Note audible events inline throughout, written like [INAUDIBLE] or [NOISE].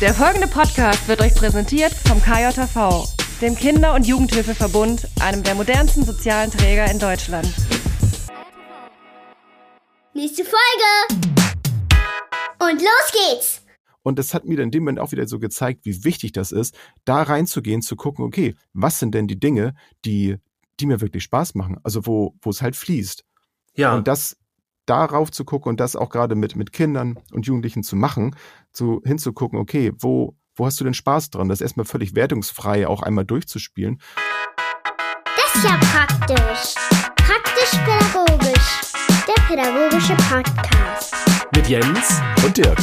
Der folgende Podcast wird euch präsentiert vom KJV, dem Kinder- und Jugendhilfeverbund, einem der modernsten sozialen Träger in Deutschland. Nächste Folge! Und los geht's! Und es hat mir in dem Moment auch wieder so gezeigt, wie wichtig das ist, da reinzugehen, zu gucken, okay, was sind denn die Dinge, die, die mir wirklich Spaß machen? Also wo, wo es halt fließt. Ja. Und das darauf zu gucken und das auch gerade mit, mit Kindern und Jugendlichen zu machen, zu hinzugucken, okay, wo, wo hast du denn Spaß dran? Das erstmal völlig wertungsfrei auch einmal durchzuspielen. Das ist ja praktisch. Praktisch-pädagogisch. Der pädagogische Podcast. Mit Jens Und Dirk.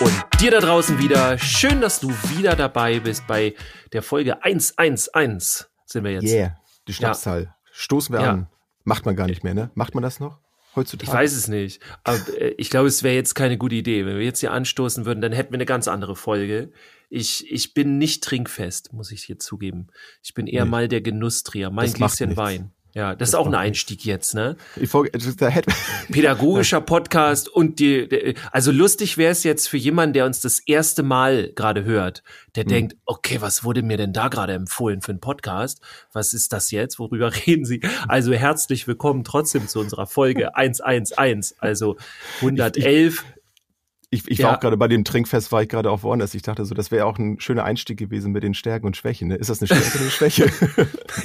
und dir da draußen wieder. Schön, dass du wieder dabei bist bei der Folge 111 sind wir jetzt. Yeah, die Schnapszahl. Stoßen wir Ja. an. Macht man gar nicht mehr, ne? Macht man das noch heutzutage? Ich weiß es nicht, aber äh, ich glaube, es wäre jetzt keine gute Idee. Wenn wir jetzt hier anstoßen würden, dann hätten wir eine ganz andere Folge. Ich, ich bin nicht trinkfest, muss ich hier zugeben. Ich bin eher Nee. mal der Genusstrier, mein Das macht Gläschen. Wein. Ja, das, Das ist auch ein Einstieg jetzt, ne? Ich, vor- da hätte, Pädagogischer [LAUGHS] Podcast und die, also lustig wäre es jetzt für jemanden, der uns das erste Mal gerade hört, der Hm. denkt, okay, was wurde mir denn da gerade empfohlen für einen Podcast? Was ist das jetzt? Worüber [LAUGHS] reden Sie? Also herzlich willkommen trotzdem zu unserer Folge [LAUGHS] 111, also 111. Ich, ich Ja. war auch gerade bei dem Trinkfest, war ich gerade auch woanders. Ich dachte so, das wäre auch ein schöner Einstieg gewesen mit den Stärken und Schwächen. Ne? Ist das eine Stärke oder eine Schwäche?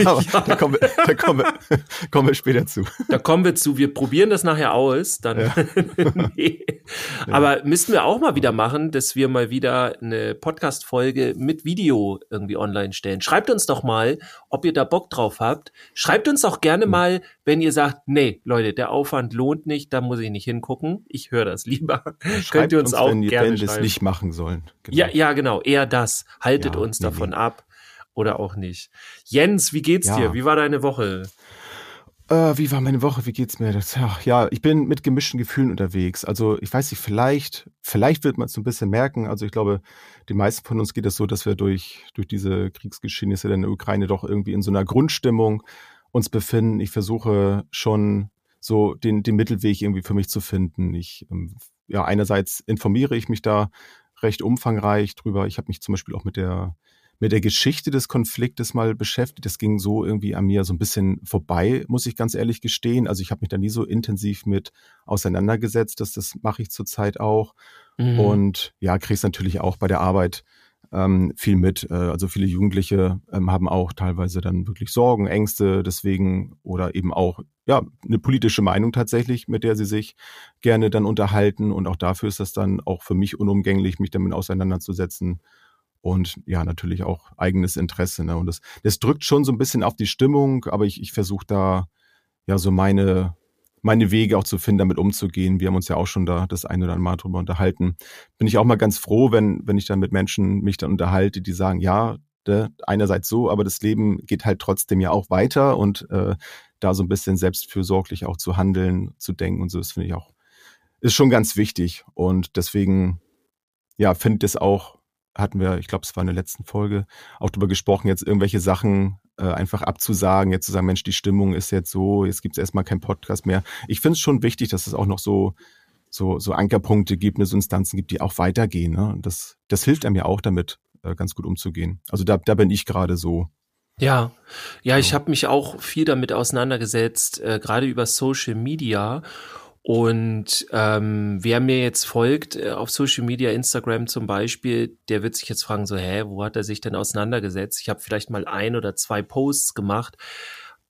[LAUGHS] Aber da, kommen wir, da kommen, wir, kommen wir später zu. Da kommen wir zu, wir probieren das nachher aus, dann [LAUGHS] nee. Aber müssten wir auch mal wieder machen, dass wir mal wieder eine Podcast Folge mit Video irgendwie online stellen. Schreibt uns doch mal, ob ihr da Bock drauf habt. Schreibt uns auch Hm. gerne mal, wenn ihr sagt, nee, Leute, der Aufwand lohnt nicht, da muss ich nicht hingucken. Ich höre das lieber. Könnt ihr uns, auch wenn, gerne wir es nicht machen sollen. Genau. Ja, ja, genau, eher das. Haltet Ja, uns nee, davon nee. ab oder auch nicht. Jens, wie geht's Ja. dir? Wie war deine Woche? Äh, wie war meine Woche? Wie geht's mir? Das, ja, ja, ich bin mit gemischten Gefühlen unterwegs. Also ich weiß nicht, vielleicht, vielleicht wird man es so ein bisschen merken. Also ich glaube, die meisten von uns geht es so, dass wir durch, durch diese Kriegsgeschehnisse in der Ukraine doch irgendwie in so einer Grundstimmung uns befinden. Ich versuche schon so den, den Mittelweg irgendwie für mich zu finden. Ich, ähm, ja, einerseits informiere ich mich da recht umfangreich drüber. Ich habe mich zum Beispiel auch mit der mit der Geschichte des Konfliktes mal beschäftigt. Das ging so irgendwie an mir so ein bisschen vorbei, muss ich ganz ehrlich gestehen. Also ich habe mich da nie so intensiv mit auseinandergesetzt. Das, das mache ich zurzeit auch. Mhm. Und ja, kriegst natürlich auch bei der Arbeit ähm, viel mit. Äh, also viele Jugendliche ähm, haben auch teilweise dann wirklich Sorgen, Ängste deswegen oder eben auch ja eine politische Meinung tatsächlich, mit der sie sich gerne dann unterhalten. Und auch dafür ist das dann auch für mich unumgänglich, mich damit auseinanderzusetzen und ja, natürlich auch eigenes Interesse. Ne? Und das, das drückt schon so ein bisschen auf die Stimmung, aber ich, ich versuche da ja so meine, meine Wege auch zu finden, damit umzugehen. Wir haben uns ja auch schon da das eine oder andere Mal drüber unterhalten. Bin ich auch mal ganz froh, wenn, wenn ich dann mit Menschen mich dann unterhalte, die sagen, ja, de, einerseits so, aber das Leben geht halt trotzdem ja auch weiter und äh, da so ein bisschen selbstfürsorglich auch zu handeln, zu denken und so, das finde ich auch, ist schon ganz wichtig. Und deswegen, ja, finde ich das auch hatten wir, ich glaube, es war in der letzten Folge, auch darüber gesprochen, jetzt irgendwelche Sachen äh, einfach abzusagen, jetzt zu sagen, Mensch, die Stimmung ist jetzt so, jetzt gibt es erstmal keinen Podcast mehr. Ich finde es schon wichtig, dass es auch noch so, so, so Ankerpunkte gibt, so Instanzen gibt, die auch weitergehen. Ne? Und das, das hilft einem ja auch damit, äh, ganz gut umzugehen. Also da, da bin ich gerade so. Ja, ja, ich habe mich auch viel damit auseinandergesetzt, äh, gerade über Social Media. Und ähm, wer mir jetzt folgt äh, auf Social Media, Instagram zum Beispiel, der wird sich jetzt fragen, so, hä, wo hat er sich denn auseinandergesetzt? Ich habe vielleicht mal ein oder zwei Posts gemacht.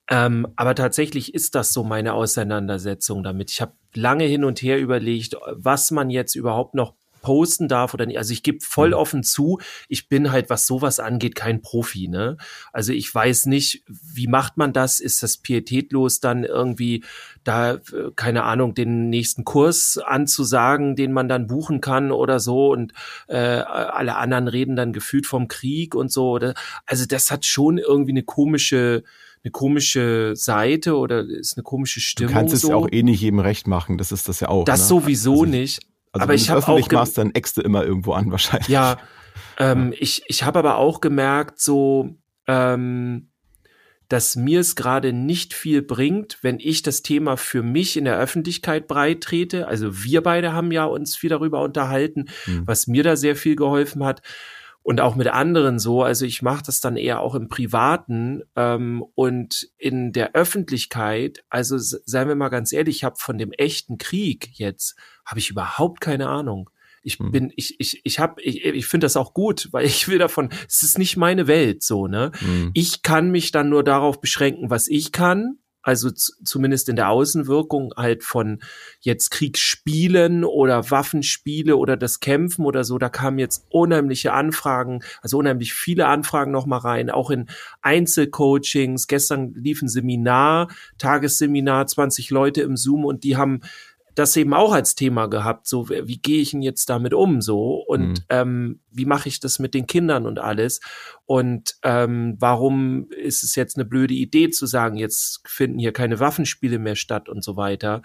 Ähm, aber tatsächlich ist das so meine Auseinandersetzung damit. Ich habe lange hin und her überlegt, was man jetzt überhaupt noch posten darf oder nicht. Also ich gebe voll Mhm. offen zu, ich bin halt, was sowas angeht, kein Profi. Ne? Also ich weiß nicht, wie macht man das? Ist das pietätlos dann irgendwie da, äh, keine Ahnung, den nächsten Kurs anzusagen, den man dann buchen kann oder so und äh, alle anderen reden dann gefühlt vom Krieg und so. Oder, also das hat schon irgendwie eine komische eine komische Seite oder ist eine komische Du Stimmung. kannst es so. ja auch eh nicht jedem recht machen, das ist das ja auch. das ne? sowieso also, nicht. Also aber ich habe auch machst, dann du immer irgendwo an wahrscheinlich. Ja, [LAUGHS] ähm, ich, ich habe aber auch gemerkt, so, ähm, dass mir es gerade nicht viel bringt, wenn ich das Thema für mich in der Öffentlichkeit breit trete. Also wir beide haben ja uns viel darüber unterhalten, mhm. was mir da sehr viel geholfen hat und auch mit anderen so. Also ich mache das dann eher auch im Privaten ähm, und in der Öffentlichkeit. Also seien wir mal ganz ehrlich, ich habe von dem echten Krieg jetzt habe ich überhaupt keine Ahnung. Ich hm. bin, ich, ich, ich habe, ich, ich finde das auch gut, weil ich will davon, es ist nicht meine Welt so, ne? Mhm. Ich kann mich dann nur darauf beschränken, was ich kann also zumindest in der Außenwirkung halt von jetzt Kriegsspielen oder Waffenspiele oder das Kämpfen oder so, da kamen jetzt unheimliche Anfragen, also unheimlich viele Anfragen nochmal rein, auch in Einzelcoachings. Gestern lief ein Seminar, Tagesseminar, 20 Leute im Zoom und die haben das eben auch als Thema gehabt, so wie gehe ich denn jetzt damit um so und mhm. ähm, wie mache ich das mit den Kindern und alles und ähm, warum ist es jetzt eine blöde Idee zu sagen, jetzt finden hier keine Waffenspiele mehr statt und so weiter.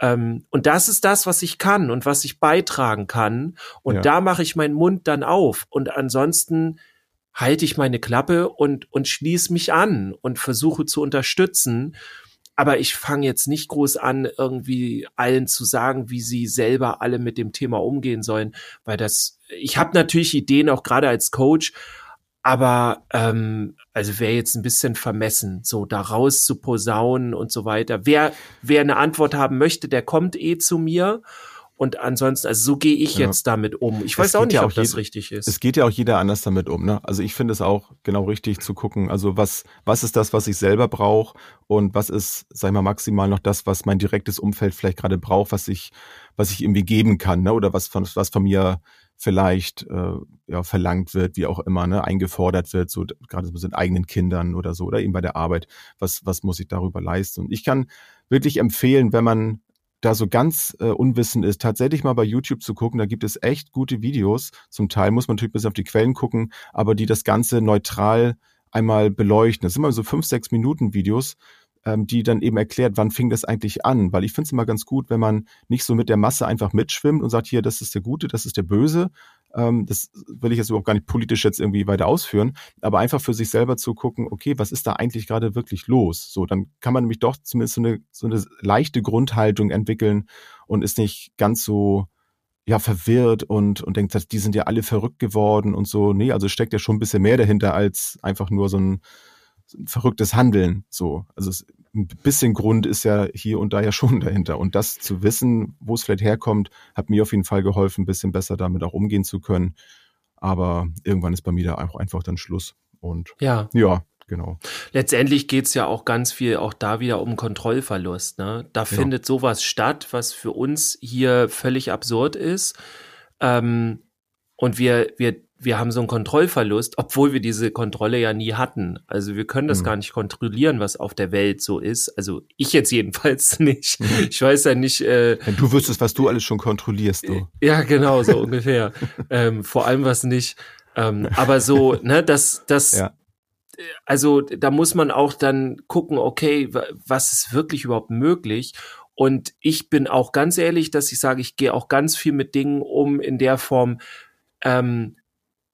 Ähm, und das ist das, was ich kann und was ich beitragen kann und ja. da mache ich meinen Mund dann auf und ansonsten halte ich meine Klappe und und schließe mich an und versuche zu unterstützen aber ich fange jetzt nicht groß an, irgendwie allen zu sagen, wie sie selber alle mit dem Thema umgehen sollen, weil das, ich habe natürlich Ideen auch gerade als Coach, aber ähm, also wäre jetzt ein bisschen vermessen, so da raus zu posaunen und so weiter. Wer, wer eine Antwort haben möchte, der kommt eh zu mir. Und ansonsten, also so gehe ich ja. jetzt damit um. Ich weiß auch nicht, ja auch ob das richtig ist. Es geht ja auch jeder anders damit um. Ne? Also ich finde es auch genau richtig zu gucken. Also was, was ist das, was ich selber brauche und was ist, sag ich mal, maximal noch das, was mein direktes Umfeld vielleicht gerade braucht, was ich, was ich irgendwie geben kann, ne? Oder was von, was von mir vielleicht äh, ja, verlangt wird, wie auch immer, ne, eingefordert wird, so gerade mit den eigenen Kindern oder so, oder eben bei der Arbeit, was, was muss ich darüber leisten? Und ich kann wirklich empfehlen, wenn man da so ganz äh, unwissend ist, tatsächlich mal bei YouTube zu gucken. Da gibt es echt gute Videos. Zum Teil muss man natürlich bis auf die Quellen gucken, aber die das Ganze neutral einmal beleuchten. Das sind immer so fünf, sechs Minuten Videos, ähm, die dann eben erklärt, wann fing das eigentlich an. Weil ich finde es immer ganz gut, wenn man nicht so mit der Masse einfach mitschwimmt und sagt, hier, das ist der Gute, das ist der Böse. Ähm, das will ich jetzt überhaupt gar nicht politisch jetzt irgendwie weiter ausführen, aber einfach für sich selber zu gucken, okay, was ist da eigentlich gerade wirklich los? So, dann kann man nämlich doch zumindest so eine, so eine leichte Grundhaltung entwickeln und ist nicht ganz so ja verwirrt und und denkt, die sind ja alle verrückt geworden und so. Nee, also steckt ja schon ein bisschen mehr dahinter als einfach nur so ein, so ein verrücktes Handeln. So, also es, ein bisschen Grund ist ja hier und da ja schon [LAUGHS] dahinter. Und das zu wissen, wo es vielleicht herkommt, hat mir auf jeden Fall geholfen, ein bisschen besser damit auch umgehen zu können. Aber irgendwann ist bei mir da auch einfach dann Schluss. Und ja, ja genau. Letztendlich geht's ja auch ganz viel auch da wieder um Kontrollverlust. Ne? Da ja. findet sowas statt, was für uns hier völlig absurd ist. Ähm, und wir, wir wir haben so einen Kontrollverlust, obwohl wir diese Kontrolle ja nie hatten. Also wir können das mhm. gar nicht kontrollieren, was auf der Welt so ist. Also ich jetzt jedenfalls [LAUGHS] nicht. Mhm. Ich weiß ja nicht. Äh, Wenn du wüsstest, was du alles schon kontrollierst, du. Ja, genau, so ungefähr. [LAUGHS] ähm, vor allem was nicht. Ähm, aber so, ne, das, das, ja. also da muss man auch dann gucken, okay, was ist wirklich überhaupt möglich? Und ich bin auch ganz ehrlich, dass ich sage, ich gehe auch ganz viel mit Dingen um in der Form, ähm,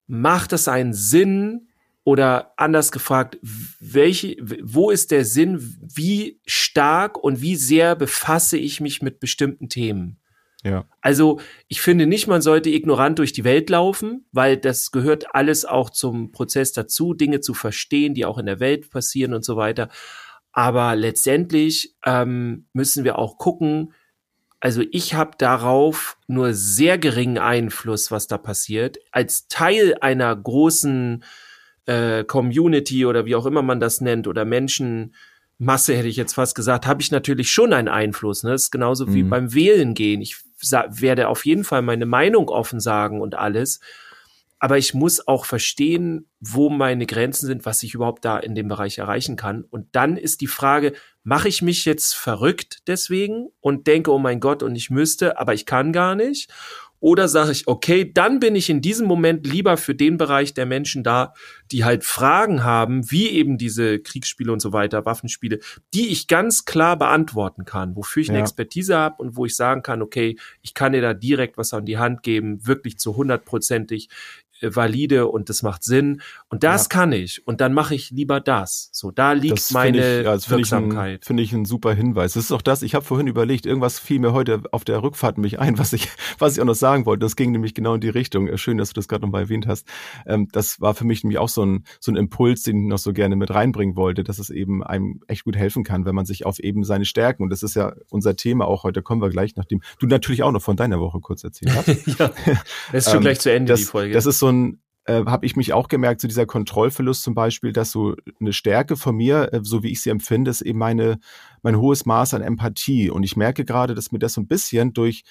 macht es einen Sinn oder anders gefragt, welche, wo ist der Sinn, wie stark und wie sehr befasse ich mich mit bestimmten Themen? Ja. Also ich finde nicht, man sollte ignorant durch die Welt laufen, weil das gehört alles auch zum Prozess dazu, Dinge zu verstehen, die auch in der Welt passieren und so weiter. Aber letztendlich ähm, müssen wir auch gucken, also ich habe darauf nur sehr geringen Einfluss, was da passiert. Als Teil einer großen äh, Community oder wie auch immer man das nennt oder Menschenmasse hätte ich jetzt fast gesagt, habe ich natürlich schon einen Einfluss. Ne? Das ist genauso mhm. wie beim Wählen gehen. Ich werde auf jeden Fall meine Meinung offen sagen und alles aber ich muss auch verstehen, wo meine Grenzen sind, was ich überhaupt da in dem Bereich erreichen kann. Und dann ist die Frage, mache ich mich jetzt verrückt deswegen und denke, oh mein Gott, und ich müsste, aber ich kann gar nicht? Oder sage ich, okay, dann bin ich in diesem Moment lieber für den Bereich der Menschen da, die halt Fragen haben, wie eben diese Kriegsspiele und so weiter, Waffenspiele, die ich ganz klar beantworten kann, wofür ich ja. eine Expertise habe und wo ich sagen kann, okay, ich kann dir da direkt was an die Hand geben, wirklich zu hundertprozentig valide und das macht Sinn und das ja. kann ich und dann mache ich lieber das. So, da liegt das meine ich, ja, das Wirksamkeit. Finde ich, ein, find ich ein super Hinweis. Das ist auch das, ich habe vorhin überlegt, irgendwas fiel mir heute auf der Rückfahrt mich ein, [LAUGHS] was ich, was ich auch noch sagen wollte. Das ging nämlich genau in die Richtung. Äh, schön, dass du das gerade nochmal erwähnt hast. Ähm, das war für mich nämlich auch so ein, so ein Impuls, den ich noch so gerne mit reinbringen wollte, dass es eben einem echt gut helfen kann, wenn man sich auf eben seine Stärken, und das ist ja unser Thema auch heute, kommen wir gleich, nachdem du natürlich auch noch von deiner Woche kurz erzählt hast. [LAUGHS] ja, das ist schon ähm, gleich zu Ende, das, die Folge. Das ist so ein, äh, habe ich mich auch gemerkt, so dieser Kontrollverlust zum Beispiel, dass so eine Stärke von mir, äh, so wie ich sie empfinde, ist eben meine, mein hohes Maß an Empathie. Und ich merke gerade, dass mir das so ein bisschen durch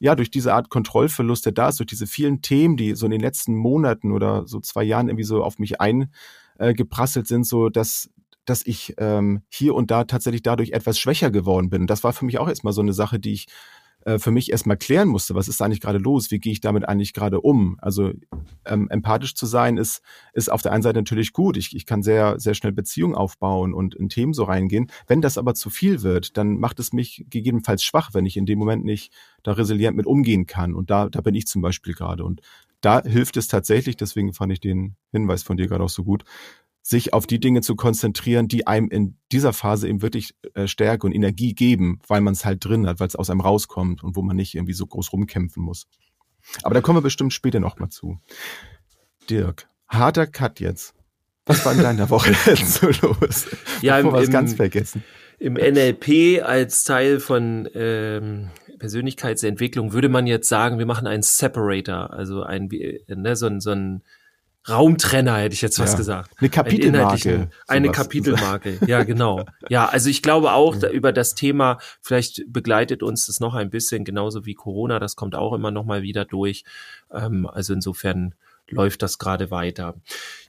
ja, durch diese Art Kontrollverlust, der da ist, durch diese vielen Themen, die so in den letzten Monaten oder so zwei Jahren irgendwie so auf mich eingeprasselt äh, sind, so dass, dass ich ähm, hier und da tatsächlich dadurch etwas schwächer geworden bin. Das war für mich auch erstmal so eine Sache, die ich äh, für mich erstmal klären musste, was ist da eigentlich gerade los, wie gehe ich damit eigentlich gerade um. Also ähm, empathisch zu sein ist, ist auf der einen Seite natürlich gut. Ich, ich kann sehr, sehr schnell Beziehungen aufbauen und in Themen so reingehen. Wenn das aber zu viel wird, dann macht es mich gegebenenfalls schwach, wenn ich in dem Moment nicht da resilient mit umgehen kann. Und da, da bin ich zum Beispiel gerade. Und da hilft es tatsächlich, deswegen fand ich den Hinweis von dir gerade auch so gut, sich auf die Dinge zu konzentrieren, die einem in dieser Phase eben wirklich äh, Stärke und Energie geben, weil man es halt drin hat, weil es aus einem rauskommt und wo man nicht irgendwie so groß rumkämpfen muss. Aber da kommen wir bestimmt später nochmal zu. Dirk, harter Cut jetzt. Was war in deiner Woche [LAUGHS] so los? Ja, Bevor im, im, ganz vergessen. Im NLP als Teil von ähm, Persönlichkeitsentwicklung würde man jetzt sagen, wir machen einen Separator, also ein, ne, so, ein so ein Raumtrenner, hätte ich jetzt was ja. gesagt. Eine Kapitelmarke. Eine Kapitelmarke, [LAUGHS] ja, genau. Ja, also ich glaube auch da, über das Thema, vielleicht begleitet uns das noch ein bisschen, genauso wie Corona, das kommt auch immer noch mal wieder durch. Ähm, also insofern läuft das gerade weiter.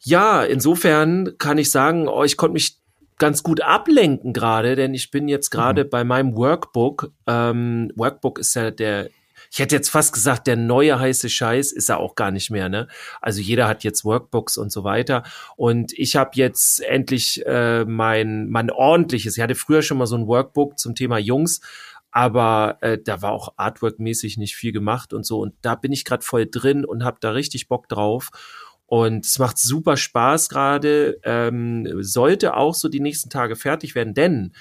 Ja, insofern kann ich sagen, oh, ich konnte mich ganz gut ablenken gerade, denn ich bin jetzt gerade mhm. bei meinem Workbook. Ähm, Workbook ist ja der ich hätte jetzt fast gesagt, der neue heiße Scheiß ist er auch gar nicht mehr. Ne? Also jeder hat jetzt Workbooks und so weiter. Und ich habe jetzt endlich äh, mein, mein ordentliches, ich hatte früher schon mal so ein Workbook zum Thema Jungs, aber äh, da war auch Artwork-mäßig nicht viel gemacht und so. Und da bin ich gerade voll drin und habe da richtig Bock drauf. Und es macht super Spaß gerade. Ähm, sollte auch so die nächsten Tage fertig werden, denn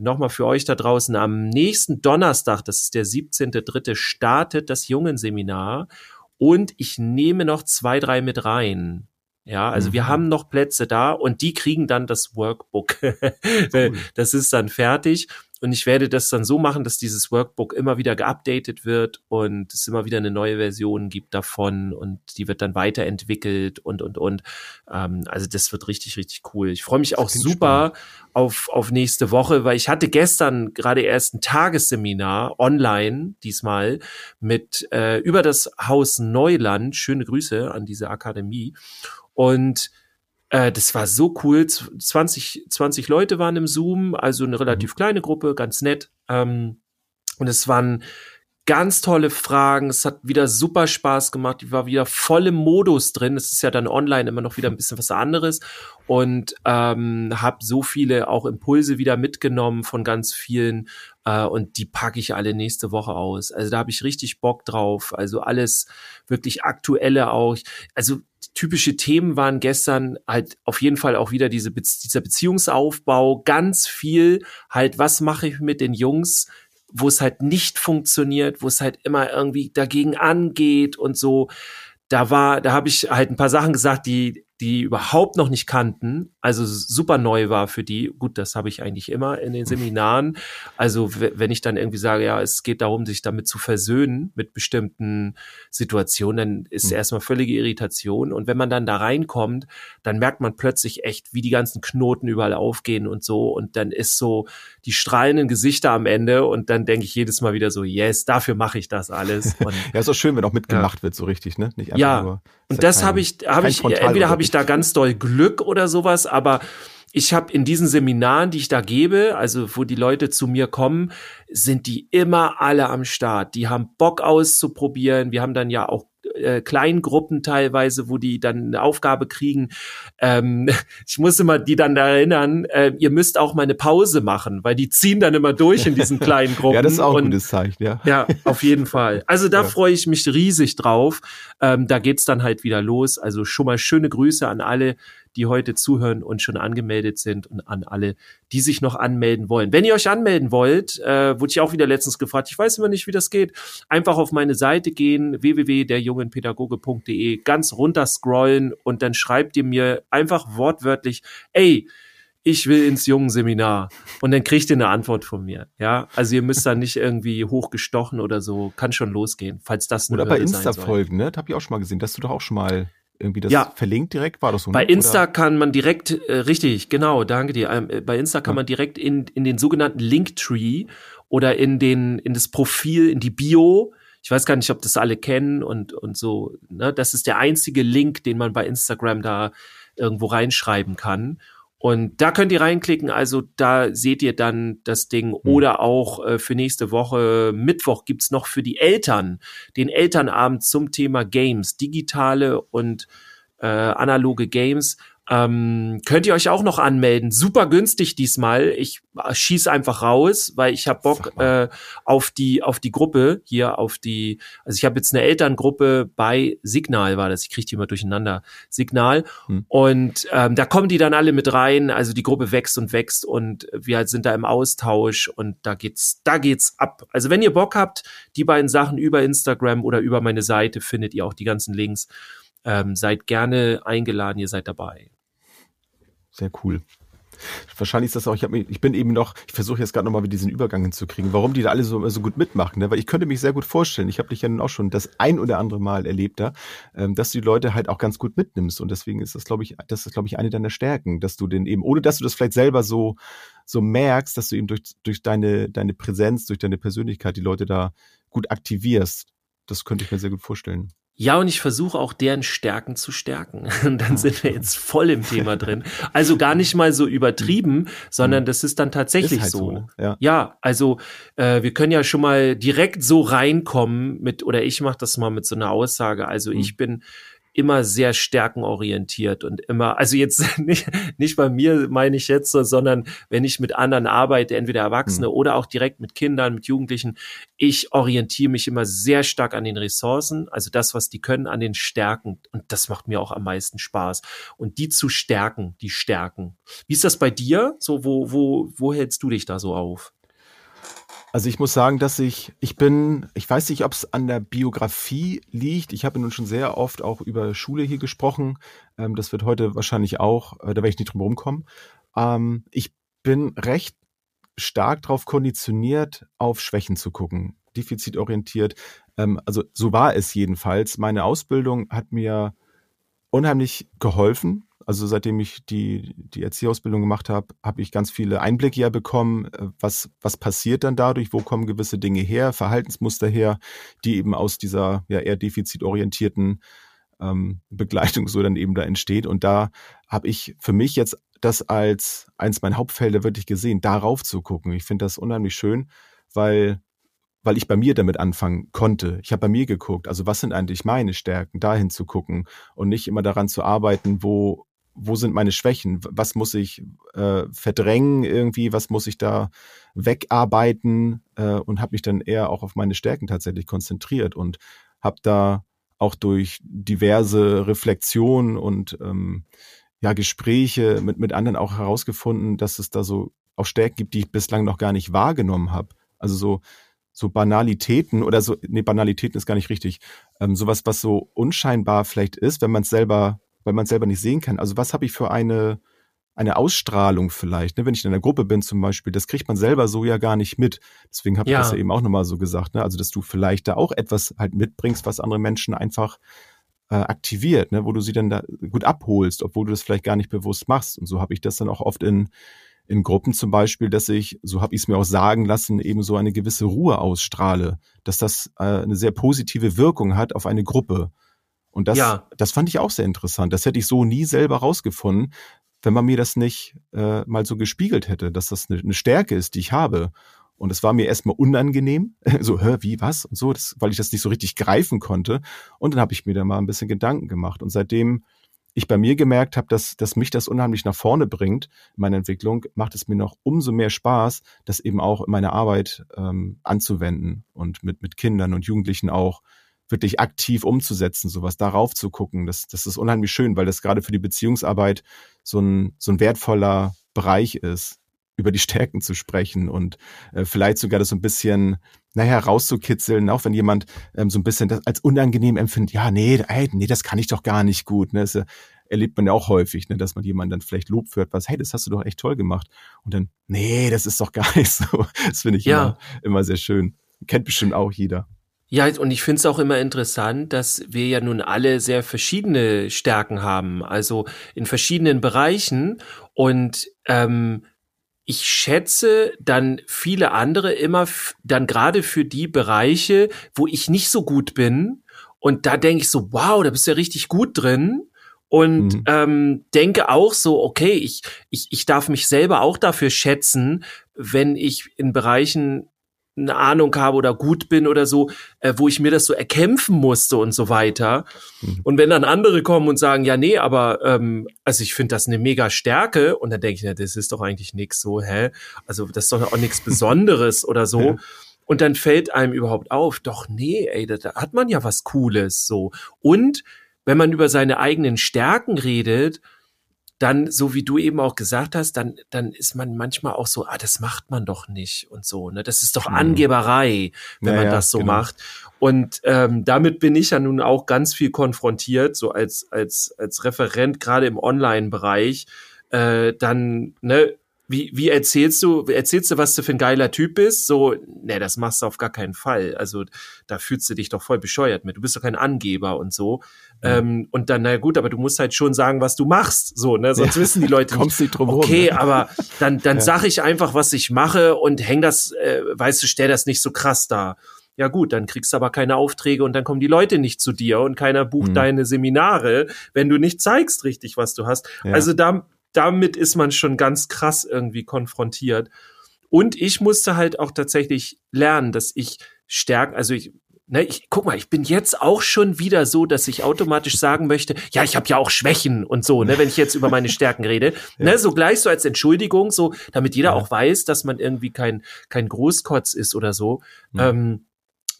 nochmal für euch da draußen, am nächsten Donnerstag, das ist der 17.3., startet das Jungenseminar und ich nehme noch zwei, drei mit rein. Ja, also mhm. wir haben noch Plätze da und die kriegen dann das Workbook. [LAUGHS] cool. Das ist dann fertig und ich werde das dann so machen, dass dieses Workbook immer wieder geupdatet wird und es immer wieder eine neue Version gibt davon und die wird dann weiterentwickelt und, und, und. Ähm, also das wird richtig, richtig cool. Ich freue mich auch super auf, auf nächste Woche, weil ich hatte gestern gerade erst ein Tagesseminar online, diesmal, mit äh, über das Haus Neuland. Schöne Grüße an diese Akademie. Und äh, das war so cool. 20, 20 Leute waren im Zoom, also eine relativ mhm. kleine Gruppe, ganz nett. Ähm, und es waren ganz tolle Fragen. Es hat wieder super Spaß gemacht. Ich war wieder voll im Modus drin. Es ist ja dann online immer noch wieder ein bisschen was anderes und ähm, habe so viele auch Impulse wieder mitgenommen von ganz vielen äh, und die packe ich alle nächste Woche aus. Also da habe ich richtig Bock drauf. Also alles wirklich aktuelle auch. Also typische Themen waren gestern halt auf jeden Fall auch wieder diese dieser Beziehungsaufbau, ganz viel halt, was mache ich mit den Jungs, wo es halt nicht funktioniert, wo es halt immer irgendwie dagegen angeht und so. Da war, da habe ich halt ein paar Sachen gesagt, die die überhaupt noch nicht kannten, also super neu war für die. Gut, das habe ich eigentlich immer in den Seminaren. Also wenn ich dann irgendwie sage, ja, es geht darum, sich damit zu versöhnen mit bestimmten Situationen, dann ist mhm. erstmal völlige Irritation. Und wenn man dann da reinkommt, dann merkt man plötzlich echt, wie die ganzen Knoten überall aufgehen und so. Und dann ist so die strahlenden Gesichter am Ende. Und dann denke ich jedes Mal wieder so, yes, dafür mache ich das alles. [LAUGHS] Und, ja, ist auch schön, wenn auch mitgemacht ja. wird, so richtig, ne? Nicht einfach ja. nur. Und das habe ich, habe ich, entweder habe ich da ganz doll Glück oder sowas, aber ich habe in diesen Seminaren, die ich da gebe, also wo die Leute zu mir kommen, sind die immer alle am Start. Die haben Bock auszuprobieren. Wir haben dann ja auch äh, Kleingruppen teilweise, wo die dann eine Aufgabe kriegen. Ähm, [LAUGHS] ich muss immer die dann da erinnern, äh, ihr müsst auch mal eine Pause machen, weil die ziehen dann immer durch in diesen [LAUGHS] kleinen Gruppen. ja, das ist auch ein gutes Zeichen, ja. Ja, auf jeden Fall. Also da ja. freue ich mich riesig drauf. Ähm, da geht's dann halt wieder los. Also schon mal schöne Grüße an alle, die heute zuhören und schon angemeldet sind und an alle, die sich noch anmelden wollen. Wenn ihr euch anmelden wollt, äh, wurde ich auch wieder letztens gefragt, ich weiß immer nicht, wie das geht, einfach auf meine Seite gehen, www.derjungenpädagoge.de, ganz runter scrollen und dann schreibt ihr mir einfach wortwörtlich, ey, ich will ins Jungenseminar. Und dann kriegt ihr eine Antwort von mir. Ja, also ihr müsst da nicht irgendwie hochgestochen oder so. Kann schon losgehen, falls das eine Oder bei Insta folgen, ne? Das habe ich auch schon mal gesehen. dass du doch auch schon mal irgendwie das ja. verlinkt direkt? War das so? Bei ne? Insta oder? kann man direkt, äh, richtig, genau, danke dir. Ähm, äh, bei Insta kann ja. man direkt in, in den sogenannten Linktree oder in den, in das Profil, in die Bio. Ich weiß gar nicht, ob das alle kennen und, und so, ne? Das ist der einzige Link, den man bei Instagram da irgendwo reinschreiben kann. Und da könnt ihr reinklicken, also da seht ihr dann das Ding. Mhm. Oder auch äh, für nächste Woche, Mittwoch, gibt's noch für die Eltern den Elternabend zum Thema Games, digitale und äh, analoge Games. Ähm, könnt ihr euch auch noch anmelden. Super günstig diesmal. Ich äh, schieß einfach raus, weil ich habe Bock äh, auf die auf die Gruppe hier auf die. Also ich habe jetzt eine Elterngruppe bei Signal war das. Ich kriege die immer durcheinander. Signal hm. und ähm, da kommen die dann alle mit rein. Also die Gruppe wächst und wächst und wir sind da im Austausch und da geht's da geht's ab. Also wenn ihr Bock habt, die beiden Sachen über Instagram oder über meine Seite findet ihr auch die ganzen Links. Ähm, seid gerne eingeladen, ihr seid dabei. Sehr cool. Wahrscheinlich ist das auch, ich, hab, ich bin eben noch, ich versuche jetzt gerade nochmal wieder diesen Übergang hinzukriegen, warum die da alle so, so gut mitmachen. Ne? Weil ich könnte mich sehr gut vorstellen, ich habe dich ja nun auch schon das ein oder andere Mal erlebt da, ähm, dass du die Leute halt auch ganz gut mitnimmst. Und deswegen ist das, glaube ich, das ist, glaube ich, eine deiner Stärken, dass du den eben, ohne dass du das vielleicht selber so, so merkst, dass du eben durch, durch deine, deine Präsenz, durch deine Persönlichkeit die Leute da gut aktivierst. Das könnte ich mir sehr gut vorstellen. Ja, und ich versuche auch deren Stärken zu stärken. [LAUGHS] Und dann sind wir jetzt voll im Thema drin. Also gar nicht mal so übertrieben, sondern das ist dann tatsächlich ist halt so. so ja. ja. also äh, wir können ja schon mal direkt so reinkommen mit, oder ich mache das mal mit so einer Aussage. Also mhm. ich bin immer sehr stärkenorientiert und immer, also jetzt [LAUGHS] nicht, nicht bei mir meine ich jetzt so, sondern wenn ich mit anderen arbeite, entweder Erwachsene mhm. oder auch direkt mit Kindern, mit Jugendlichen, ich orientiere mich immer sehr stark an den Ressourcen, also das, was die können, an den Stärken und das macht mir auch am meisten Spaß und die zu stärken, die Stärken. Wie ist das bei dir? So, wo, wo, wo hältst du dich da so auf? Also ich muss sagen, dass ich, ich bin, ich weiß nicht, ob es an der Biografie liegt. Ich habe nun schon sehr oft auch über Schule hier gesprochen. Ähm, das wird heute wahrscheinlich auch, äh, da werde ich nicht drum rumkommen. Ähm, ich bin recht stark darauf konditioniert, auf Schwächen zu gucken, defizitorientiert. Ähm, also so war es jedenfalls. Meine Ausbildung hat mir unheimlich geholfen, also seitdem ich die, die Erzieherausbildung gemacht habe, habe ich ganz viele Einblicke ja bekommen, äh, was, was passiert dann dadurch, wo kommen gewisse Dinge her, Verhaltensmuster her, die eben aus dieser ja eher defizitorientierten ähm, Begleitung so dann eben da entsteht. Und da habe ich für mich jetzt das als eins meiner Hauptfelder wirklich gesehen, darauf zu gucken. Ich finde das unheimlich schön, weil weil ich bei mir damit anfangen konnte. Ich habe bei mir geguckt, also was sind eigentlich meine Stärken, dahin zu gucken und nicht immer daran zu arbeiten, wo wo sind meine Schwächen? Was muss ich äh, verdrängen irgendwie? Was muss ich da wegarbeiten? Äh, und habe mich dann eher auch auf meine Stärken tatsächlich konzentriert und habe da auch durch diverse Reflexionen und ähm, ja Gespräche mit mit anderen auch herausgefunden, dass es da so auch Stärken gibt, die ich bislang noch gar nicht wahrgenommen habe. Also so so Banalitäten oder so, nee, Banalitäten ist gar nicht richtig. Ähm, sowas, was so unscheinbar vielleicht ist, wenn man es selber weil man es selber nicht sehen kann. Also was habe ich für eine, eine Ausstrahlung vielleicht, ne? wenn ich in einer Gruppe bin zum Beispiel, das kriegt man selber so ja gar nicht mit. Deswegen habe ich das ja eben auch nochmal so gesagt, ne? also dass du vielleicht da auch etwas halt mitbringst, was andere Menschen einfach äh, aktiviert, ne? wo du sie dann da gut abholst, obwohl du das vielleicht gar nicht bewusst machst. Und so habe ich das dann auch oft in, in Gruppen zum Beispiel, dass ich, so habe ich es mir auch sagen lassen, eben so eine gewisse Ruhe ausstrahle, dass das äh, eine sehr positive Wirkung hat auf eine Gruppe. Und das, ja. das fand ich auch sehr interessant. Das hätte ich so nie selber rausgefunden, wenn man mir das nicht äh, mal so gespiegelt hätte, dass das eine, eine Stärke ist, die ich habe. Und es war mir erstmal unangenehm, [LAUGHS] so, hä, wie, was und so, das, weil ich das nicht so richtig greifen konnte. Und dann habe ich mir da mal ein bisschen Gedanken gemacht. Und seitdem ich bei mir gemerkt habe, dass, dass mich das unheimlich nach vorne bringt, meine Entwicklung, macht es mir noch umso mehr Spaß, das eben auch in meine Arbeit ähm, anzuwenden und mit, mit Kindern und Jugendlichen auch wirklich aktiv umzusetzen, sowas darauf zu gucken. Das, das ist unheimlich schön, weil das gerade für die Beziehungsarbeit so ein, so ein wertvoller Bereich ist, über die [LAUGHS] Stärken zu sprechen und äh, vielleicht sogar das so ein bisschen, naja, rauszukitzeln, auch wenn jemand ähm, so ein bisschen das als unangenehm empfindet, ja, nee, ey, nee, das kann ich doch gar nicht gut. Ne? Das äh, erlebt man ja auch häufig, ne? dass man jemanden dann vielleicht Lob für etwas, hey, das hast du doch echt toll gemacht. Und dann, nee, das ist doch gar [LAUGHS] nicht so. Das finde ich ja. immer, immer sehr schön. Kennt bestimmt auch jeder. Ja, und ich finde es auch immer interessant, dass wir ja nun alle sehr verschiedene Stärken haben, also in verschiedenen Bereichen. Und ähm, ich schätze dann viele andere immer dann gerade für die Bereiche, wo ich nicht so gut bin. Und da denke ich so, wow, da bist du ja richtig gut drin. Und mhm. ähm, denke auch so, okay, ich, ich, ich darf mich selber auch dafür schätzen, wenn ich in Bereichen eine Ahnung habe oder gut bin oder so, äh, wo ich mir das so erkämpfen musste und so weiter. Mhm. Und wenn dann andere kommen und sagen, ja, nee, aber ähm, also ich finde das eine mega Stärke und dann denke ich, ja, das ist doch eigentlich nix so, hä? Also das ist doch auch nichts Besonderes oder so. [LAUGHS] Ja. Und dann fällt einem überhaupt auf, doch nee, ey, da, da hat man ja was Cooles so. Und wenn man über seine eigenen Stärken redet, dann, so wie du eben auch gesagt hast, dann, dann ist man manchmal auch so, ah, das macht man doch nicht und so, ne? Das ist doch mhm. Angeberei, wenn naja, man das so genau. macht. Und ähm, damit bin ich ja nun auch ganz viel konfrontiert, so als, als, als Referent, gerade im Online-Bereich. Äh, dann, ne, wie, wie erzählst du, erzählst du, was du für ein geiler Typ bist? So, ne, das machst du auf gar keinen Fall. Also da fühlst du dich doch voll bescheuert mit. Du bist doch kein Angeber und so. Ja. Ähm, und dann, na gut, aber du musst halt schon sagen, was du machst. So, ne? Sonst ja. wissen die Leute nicht. nicht drum okay, rum, ne? aber dann, dann ja. sag ich einfach, was ich mache und häng das, äh, weißt du, stell das nicht so krass da. Ja gut, dann kriegst du aber keine Aufträge und dann kommen die Leute nicht zu dir und keiner bucht mhm. deine Seminare, wenn du nicht zeigst richtig, was du hast. Also da, damit ist man schon ganz krass irgendwie konfrontiert. Und ich musste halt auch tatsächlich lernen, dass ich stärk, also ich, ne, ich, guck mal, ich bin jetzt auch schon wieder so, dass ich automatisch sagen möchte, ja, ich habe ja auch Schwächen und so, ne, wenn ich jetzt über meine Stärken rede, [LAUGHS] ja. ne, so gleich so als Entschuldigung, so, damit jeder ja. auch weiß, dass man irgendwie kein kein Großkotz ist oder so, ja. ähm,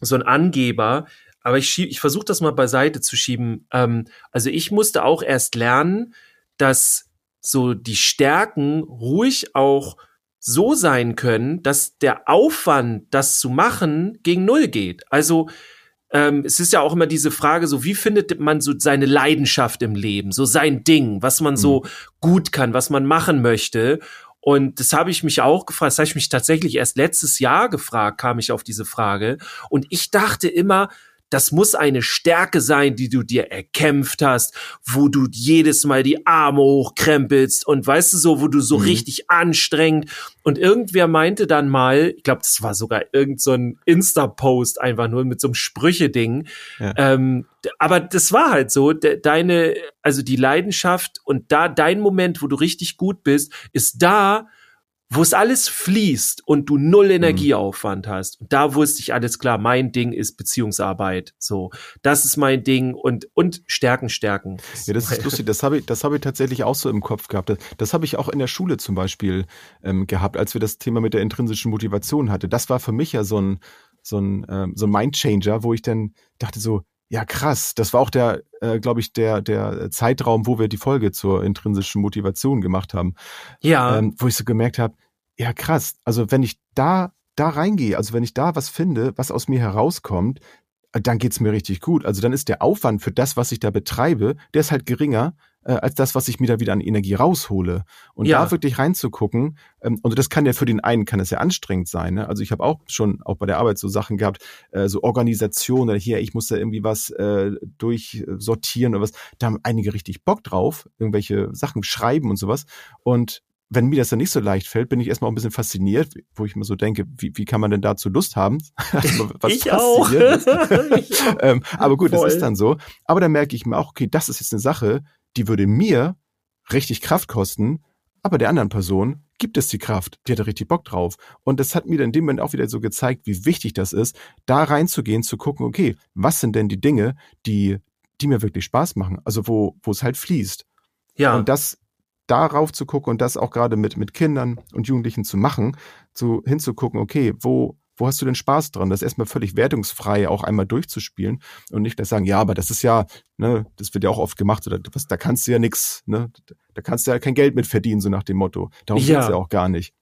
so ein Angeber. Aber ich schieb, ich versuche das mal beiseite zu schieben. Ähm, also ich musste auch erst lernen, dass so die Stärken ruhig auch so sein können, dass der Aufwand, das zu machen, gegen Null geht. Also ähm, es ist ja auch immer diese Frage, so wie findet man so seine Leidenschaft im Leben, so sein Ding, was man mhm. so gut kann, was man machen möchte. Und das habe ich mich auch gefragt, das habe ich mich tatsächlich erst letztes Jahr gefragt, kam ich auf diese Frage. Und ich dachte immer, das muss eine Stärke sein, die du dir erkämpft hast, wo du jedes Mal die Arme hochkrempelst und weißt du so, wo du so mhm. richtig anstrengend. Und irgendwer meinte dann mal, ich glaube, das war sogar irgend so ein Insta-Post einfach nur mit so einem Sprüche-Ding. Ja. Ähm, aber das war halt so, de deine, also die Leidenschaft und da dein Moment, wo du richtig gut bist, ist da, wo es alles fließt und du null Energieaufwand mhm. hast. Und da wusste ich alles klar, mein Ding ist Beziehungsarbeit. So, das ist mein Ding und und Stärken, Stärken. Ja, das ist lustig. Das habe ich, das habe ich tatsächlich auch so im Kopf gehabt. Das, das habe ich auch in der Schule zum Beispiel ähm, gehabt, als wir das Thema mit der intrinsischen Motivation hatte. Das war für mich ja so ein so ein ähm, so ein Mindchanger, wo ich dann dachte so, ja, krass. Das war auch der, äh, glaube ich, der, der Zeitraum, wo wir die Folge zur intrinsischen Motivation gemacht haben. Ja. Ähm, wo ich so gemerkt habe, ja, krass. Also wenn ich da, da reingehe, also wenn ich da was finde, was aus mir herauskommt, dann geht's mir richtig gut. Also dann ist der Aufwand für das, was ich da betreibe, der ist halt geringer, äh, als das, was ich mir da wieder an Energie raushole. Und ja. da wirklich reinzugucken, ähm, und das kann ja für den einen, kann es ja anstrengend sein. Ne? Also ich habe auch schon auch bei der Arbeit so Sachen gehabt, äh, so Organisation oder hier, ich muss da irgendwie was äh, durchsortieren oder was. Da haben einige richtig Bock drauf, irgendwelche Sachen schreiben und sowas. Und wenn mir das dann nicht so leicht fällt, bin ich erstmal auch ein bisschen fasziniert, wo ich mir so denke, wie, wie kann man denn dazu Lust haben? [LAUGHS] Also, was ich, auch. [LAUGHS] ich [LAUGHS] auch. ähm, aber gut, Voll. das ist dann so. Aber dann merke ich mir auch, okay, das ist jetzt eine Sache, die würde mir richtig Kraft kosten, aber der anderen Person gibt es die Kraft, die hat da richtig Bock drauf. Und das hat mir dann in dem Moment auch wieder so gezeigt, wie wichtig das ist, da reinzugehen, zu gucken, okay, was sind denn die Dinge, die, die mir wirklich Spaß machen? Also wo, wo es halt fließt. Ja. Und das darauf zu gucken und das auch gerade mit, mit Kindern und Jugendlichen zu machen, zu hinzugucken, okay, wo, wo hast du denn Spaß dran? Das erstmal völlig wertungsfrei auch einmal durchzuspielen und nicht das sagen, ja, aber das ist ja, ne, das wird ja auch oft gemacht, oder was, da kannst du ja nix, ne, da kannst du ja kein Geld mit verdienen, so nach dem Motto. Darum Ja. geht's ja auch gar nicht.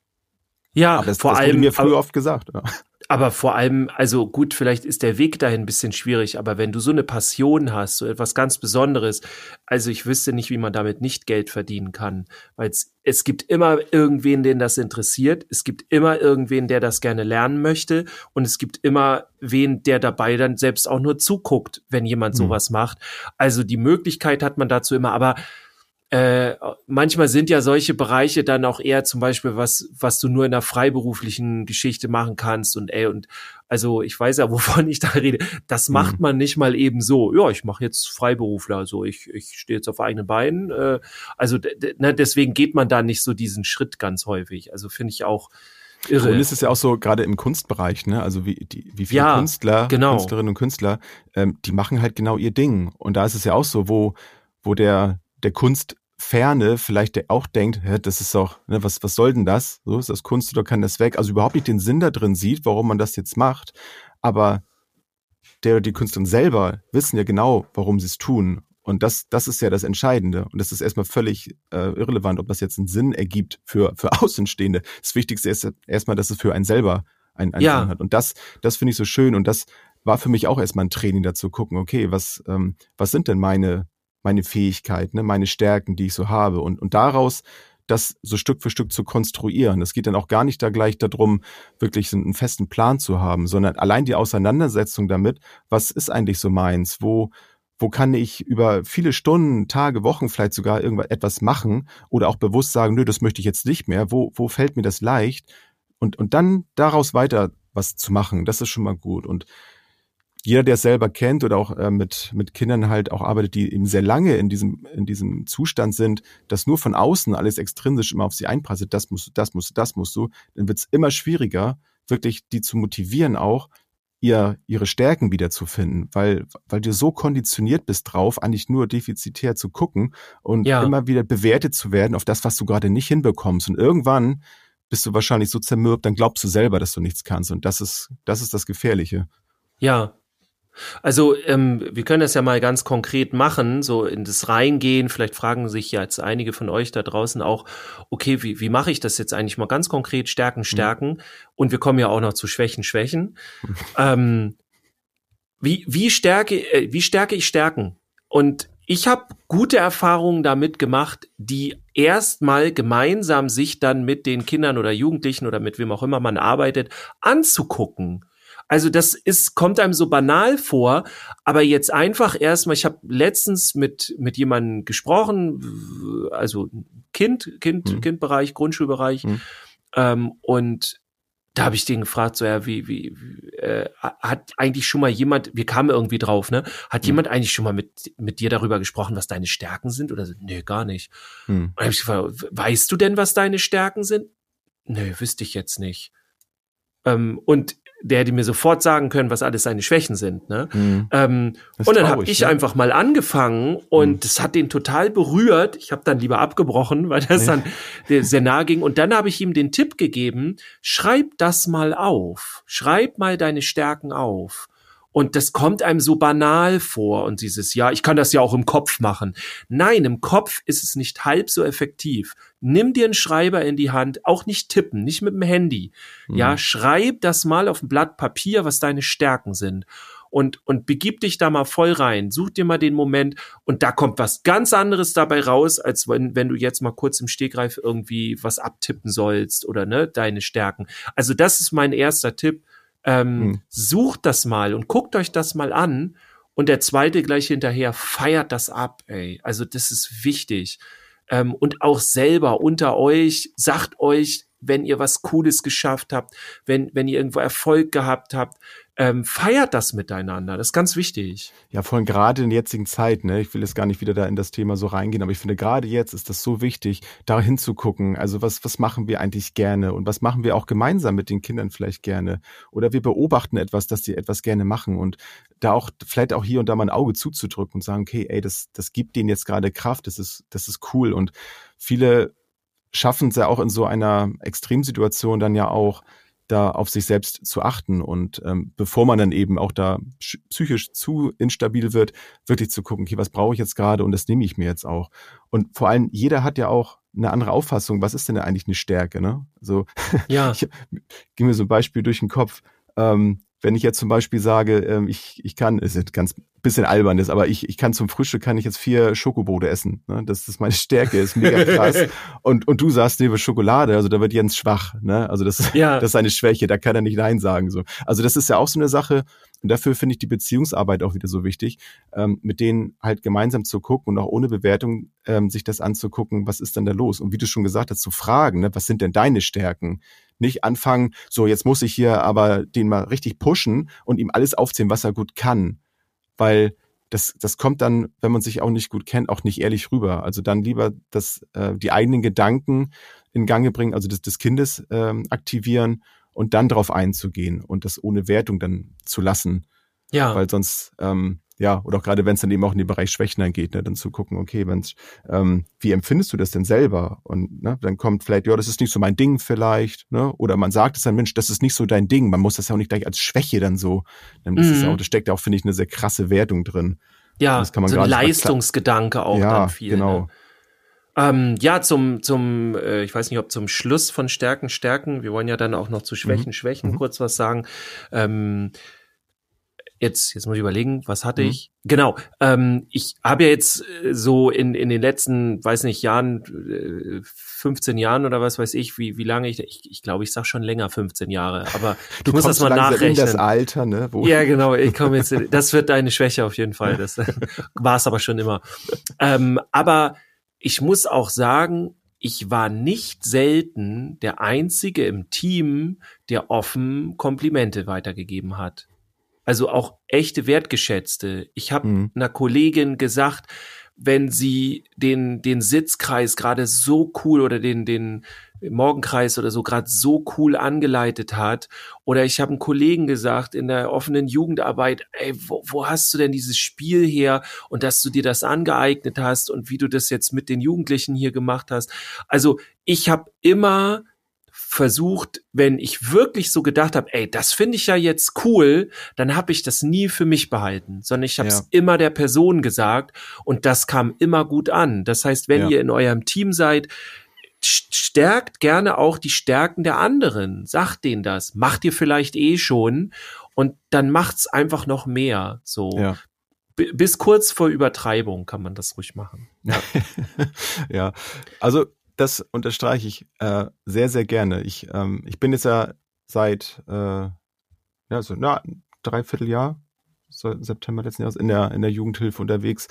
Ja, Aber das, vor das allem wurde mir früher aber- oft gesagt. Ja. Aber vor allem, also gut, vielleicht ist der Weg dahin ein bisschen schwierig, aber wenn du so eine Passion hast, so etwas ganz Besonderes, also ich wüsste nicht, wie man damit nicht Geld verdienen kann, weil es, es gibt immer irgendwen, den das interessiert, es gibt immer irgendwen, der das gerne lernen möchte und es gibt immer wen, der dabei dann selbst auch nur zuguckt, wenn jemand Mhm. sowas macht. Also die Möglichkeit hat man dazu immer, aber äh, manchmal sind ja solche Bereiche dann auch eher zum Beispiel was, was du nur in einer freiberuflichen Geschichte machen kannst und ey, und also ich weiß ja, [LAUGHS] wovon ich da rede. Das macht Mhm. man nicht mal eben so. Ja, ich mache jetzt Freiberufler, also ich, ich stehe jetzt auf eigenen Beinen. Äh, also ne, deswegen geht man da nicht so diesen Schritt ganz häufig. Also finde ich auch irre. Und es ist ja auch so, gerade im Kunstbereich, ne, also wie, die, wie viele Ja, Künstler, genau. Künstlerinnen und Künstler, ähm, die machen halt genau ihr Ding. Und da ist es ja auch so, wo, wo der, der Kunstferne vielleicht der auch denkt, hä, das ist doch, ne, was, was soll denn das? So ist das Kunst oder kann das weg? Also überhaupt nicht den Sinn da drin sieht, warum man das jetzt macht. Aber der oder die Künstlerin selber wissen ja genau, warum sie es tun. Und das, das ist ja das Entscheidende. Und das ist erstmal völlig äh, irrelevant, ob das jetzt einen Sinn ergibt für, für [LAUGHS] Außenstehende. Das Wichtigste ist erstmal, dass es für einen selber einen, einen Ja. Sinn hat. Und das, das finde ich so schön. Und das war für mich auch erstmal ein Training dazu gucken, okay, was, ähm, was sind denn meine, meine Fähigkeiten, ne, meine Stärken, die ich so habe? Und, und daraus das so Stück für Stück zu konstruieren. Es geht dann auch gar nicht da gleich darum, wirklich einen festen Plan zu haben, sondern allein die Auseinandersetzung damit, was ist eigentlich so meins? Wo, wo kann ich über viele Stunden, Tage, Wochen vielleicht sogar irgendwas etwas machen oder auch bewusst sagen, nö, das möchte ich jetzt nicht mehr. Wo, wo fällt mir das leicht? Und, und dann daraus weiter was zu machen, das ist schon mal gut. Und jeder, der es selber kennt oder auch äh, mit, mit Kindern halt auch arbeitet, die eben sehr lange in diesem, in diesem Zustand sind, dass nur von außen alles extrinsisch immer auf sie einprasselt, das musst du, das musst du, das musst du, dann wird es immer schwieriger, wirklich die zu motivieren auch, ihr, ihre Stärken wiederzufinden, weil, weil du so konditioniert bist drauf, eigentlich nur defizitär zu gucken und Ja. immer wieder bewertet zu werden auf das, was du gerade nicht hinbekommst. Und irgendwann bist du wahrscheinlich so zermürbt, dann glaubst du selber, dass du nichts kannst. Und das ist, das ist das Gefährliche. Ja. Also ähm, wir können das ja mal ganz konkret machen, so in das Reingehen. Vielleicht fragen sich ja jetzt einige von euch da draußen auch, okay, wie, wie mache ich das jetzt eigentlich mal ganz konkret? Stärken, Stärken. Und wir kommen ja auch noch zu Schwächen, Schwächen. ähm, wie, wie, stärke, äh, wie stärke ich Stärken? Und ich habe gute Erfahrungen damit gemacht, die erstmal gemeinsam sich dann mit den Kindern oder Jugendlichen oder mit wem auch immer man arbeitet, anzugucken. Also das ist, kommt einem so banal vor, aber jetzt einfach erstmal, ich habe letztens mit, mit jemandem gesprochen, also Kind, Kind, Mhm. Kindbereich, Grundschulbereich, Mhm. ähm, und da habe ich den gefragt, so ja, wie, wie, wie äh, hat eigentlich schon mal jemand, wir kamen irgendwie drauf, ne? Hat Mhm. jemand eigentlich schon mal mit, mit dir darüber gesprochen, was deine Stärken sind? Oder so, nee, gar nicht. Hm. Und dann hab ich gefragt, weißt du denn, was deine Stärken sind? Nö, wüsste ich jetzt nicht. Ähm, und der hätte mir sofort sagen können, was alles seine Schwächen sind. Ne? Hm. Ähm, und dann habe ich ne? einfach mal angefangen und Mhm. das hat den total berührt. Ich habe dann lieber abgebrochen, weil das Nee. dann sehr nahe ging. Und dann habe ich ihm den Tipp gegeben, schreib das mal auf. Schreib mal deine Stärken auf. Und das kommt einem so banal vor und dieses, ja, ich kann das ja auch im Kopf machen. Nein, im Kopf ist es nicht halb so effektiv. Nimm dir einen Schreiber in die Hand, auch nicht tippen, nicht mit dem Handy. Ja, Mhm. schreib das mal auf ein Blatt Papier, was deine Stärken sind. Und, und begib dich da mal voll rein. Such dir mal den Moment und da kommt was ganz anderes dabei raus, als wenn, wenn du jetzt mal kurz im Stegreif irgendwie was abtippen sollst oder ne, deine Stärken. Also das ist mein erster Tipp. Ähm, Hm. Sucht das mal und guckt euch das mal an. Und der zweite gleich hinterher feiert das ab, ey. Also das ist wichtig. Ähm, und auch selber unter euch, sagt euch, wenn ihr was Cooles geschafft habt, wenn, wenn ihr irgendwo Erfolg gehabt habt, ähm, feiert das miteinander. Das ist ganz wichtig. Ja, vor allem gerade in der jetzigen Zeit, ne? Ich will jetzt gar nicht wieder da in das Thema so reingehen, aber ich finde gerade jetzt ist das so wichtig, da hinzugucken. Also was, was machen wir eigentlich gerne und was machen wir auch gemeinsam mit den Kindern vielleicht gerne? Oder wir beobachten etwas, dass die etwas gerne machen und da auch vielleicht auch hier und da mal ein Auge zuzudrücken und sagen, okay, ey, das, das gibt denen jetzt gerade Kraft, das ist, das ist cool. Und viele schaffen es ja auch in so einer Extremsituation dann ja auch, da auf sich selbst zu achten und ähm, bevor man dann eben auch da psychisch zu instabil wird, wirklich zu gucken, okay, was brauche ich jetzt gerade und das nehme ich mir jetzt auch. Und vor allem, jeder hat ja auch eine andere Auffassung, was ist denn eigentlich eine Stärke, ne? So, ja. [LAUGHS] ich ging mir so ein Beispiel durch den Kopf. Ähm, wenn ich jetzt zum Beispiel sage, ähm, ich, ich kann, ist jetzt ganz bisschen albern ist, aber ich, ich kann zum Frühstück kann ich jetzt vier Schokobrote essen. Ne? Das ist meine Stärke, ist mega krass. [LAUGHS] und, und du sagst lieber Schokolade, also da wird Jens schwach. Ne? Also das, ja. das ist eine Schwäche, da kann er nicht Nein sagen. So. Also das ist ja auch so eine Sache, und dafür finde ich die Beziehungsarbeit auch wieder so wichtig, ähm, mit denen halt gemeinsam zu gucken und auch ohne Bewertung ähm, sich das anzugucken, was ist denn da los? Und wie du schon gesagt hast, zu fragen, ne, was sind denn deine Stärken? Nicht anfangen, so jetzt muss ich hier aber den mal richtig pushen und ihm alles aufzählen, was er gut kann. Weil das, das kommt dann, wenn man sich auch nicht gut kennt, auch nicht ehrlich rüber. Also dann lieber das, äh, die eigenen Gedanken in Gange bringen, also des, des Kindes ähm, aktivieren und dann darauf einzugehen und das ohne Wertung dann zu lassen. Ja. Weil sonst, ähm, ja, oder auch gerade wenn es dann eben auch in den Bereich Schwächen dann geht, ne, dann zu gucken, okay, wenn's, ähm, wie empfindest du das denn selber? Und ne, dann kommt vielleicht, ja, das ist nicht so mein Ding vielleicht, ne? Oder man sagt es dann, Mensch, das ist nicht so dein Ding. Man muss das ja auch nicht gleich als Schwäche dann so. Dann ist mhm. auch, das steckt ja auch, finde ich, eine sehr krasse Wertung drin. Ja, das kann man so ein Leistungsgedanke auch ja, dann viel. Genau. Ne? Ähm, ja, zum, zum, äh, ich weiß nicht, ob zum Schluss von Stärken, Stärken, wir wollen ja dann auch noch zu Schwächen, mhm. Schwächen mhm. kurz was sagen. Ähm, jetzt, jetzt muss ich überlegen, was hatte mhm. ich? Genau, ähm, ich habe ja jetzt äh, so in, in den letzten, weiß nicht, Jahren, äh, 15 Jahren oder was weiß ich, wie, wie lange ich, ich, ich glaube, ich sag schon länger 15 Jahre, aber [LAUGHS] du muss das mal nachrechnen. In das Alter, ne? Wo ja, genau, ich komme jetzt, [LAUGHS] das wird deine Schwäche auf jeden Fall, das [LAUGHS] war es aber schon immer. Ähm, aber ich muss auch sagen, ich war nicht selten der Einzige im Team, der offen Komplimente weitergegeben hat. Also auch echte wertgeschätzte. Ich habe mhm. einer Kollegin gesagt, wenn sie den, den Sitzkreis gerade so cool oder den, den Morgenkreis oder so gerade so cool angeleitet hat. Oder ich habe einem Kollegen gesagt in der offenen Jugendarbeit, ey, wo, wo hast du denn dieses Spiel her und dass du dir das angeeignet hast und wie du das jetzt mit den Jugendlichen hier gemacht hast. Also ich habe immer versucht, wenn ich wirklich so gedacht habe, ey, das finde ich ja jetzt cool, dann habe ich das nie für mich behalten, sondern ich habe es ja. immer der Person gesagt und das kam immer gut an. Das heißt, wenn ja. ihr in eurem Team seid, stärkt gerne auch die Stärken der anderen. Sagt denen das. Macht ihr vielleicht eh schon und dann macht's einfach noch mehr. So. Ja. Bis kurz vor Übertreibung kann man das ruhig machen. Ja, [LAUGHS] ja. also das unterstreiche ich äh, sehr, sehr gerne. Ich, ähm, ich bin jetzt ja seit äh, ja, so, na, dreiviertel Jahr, so September letzten Jahres, in der, in der Jugendhilfe unterwegs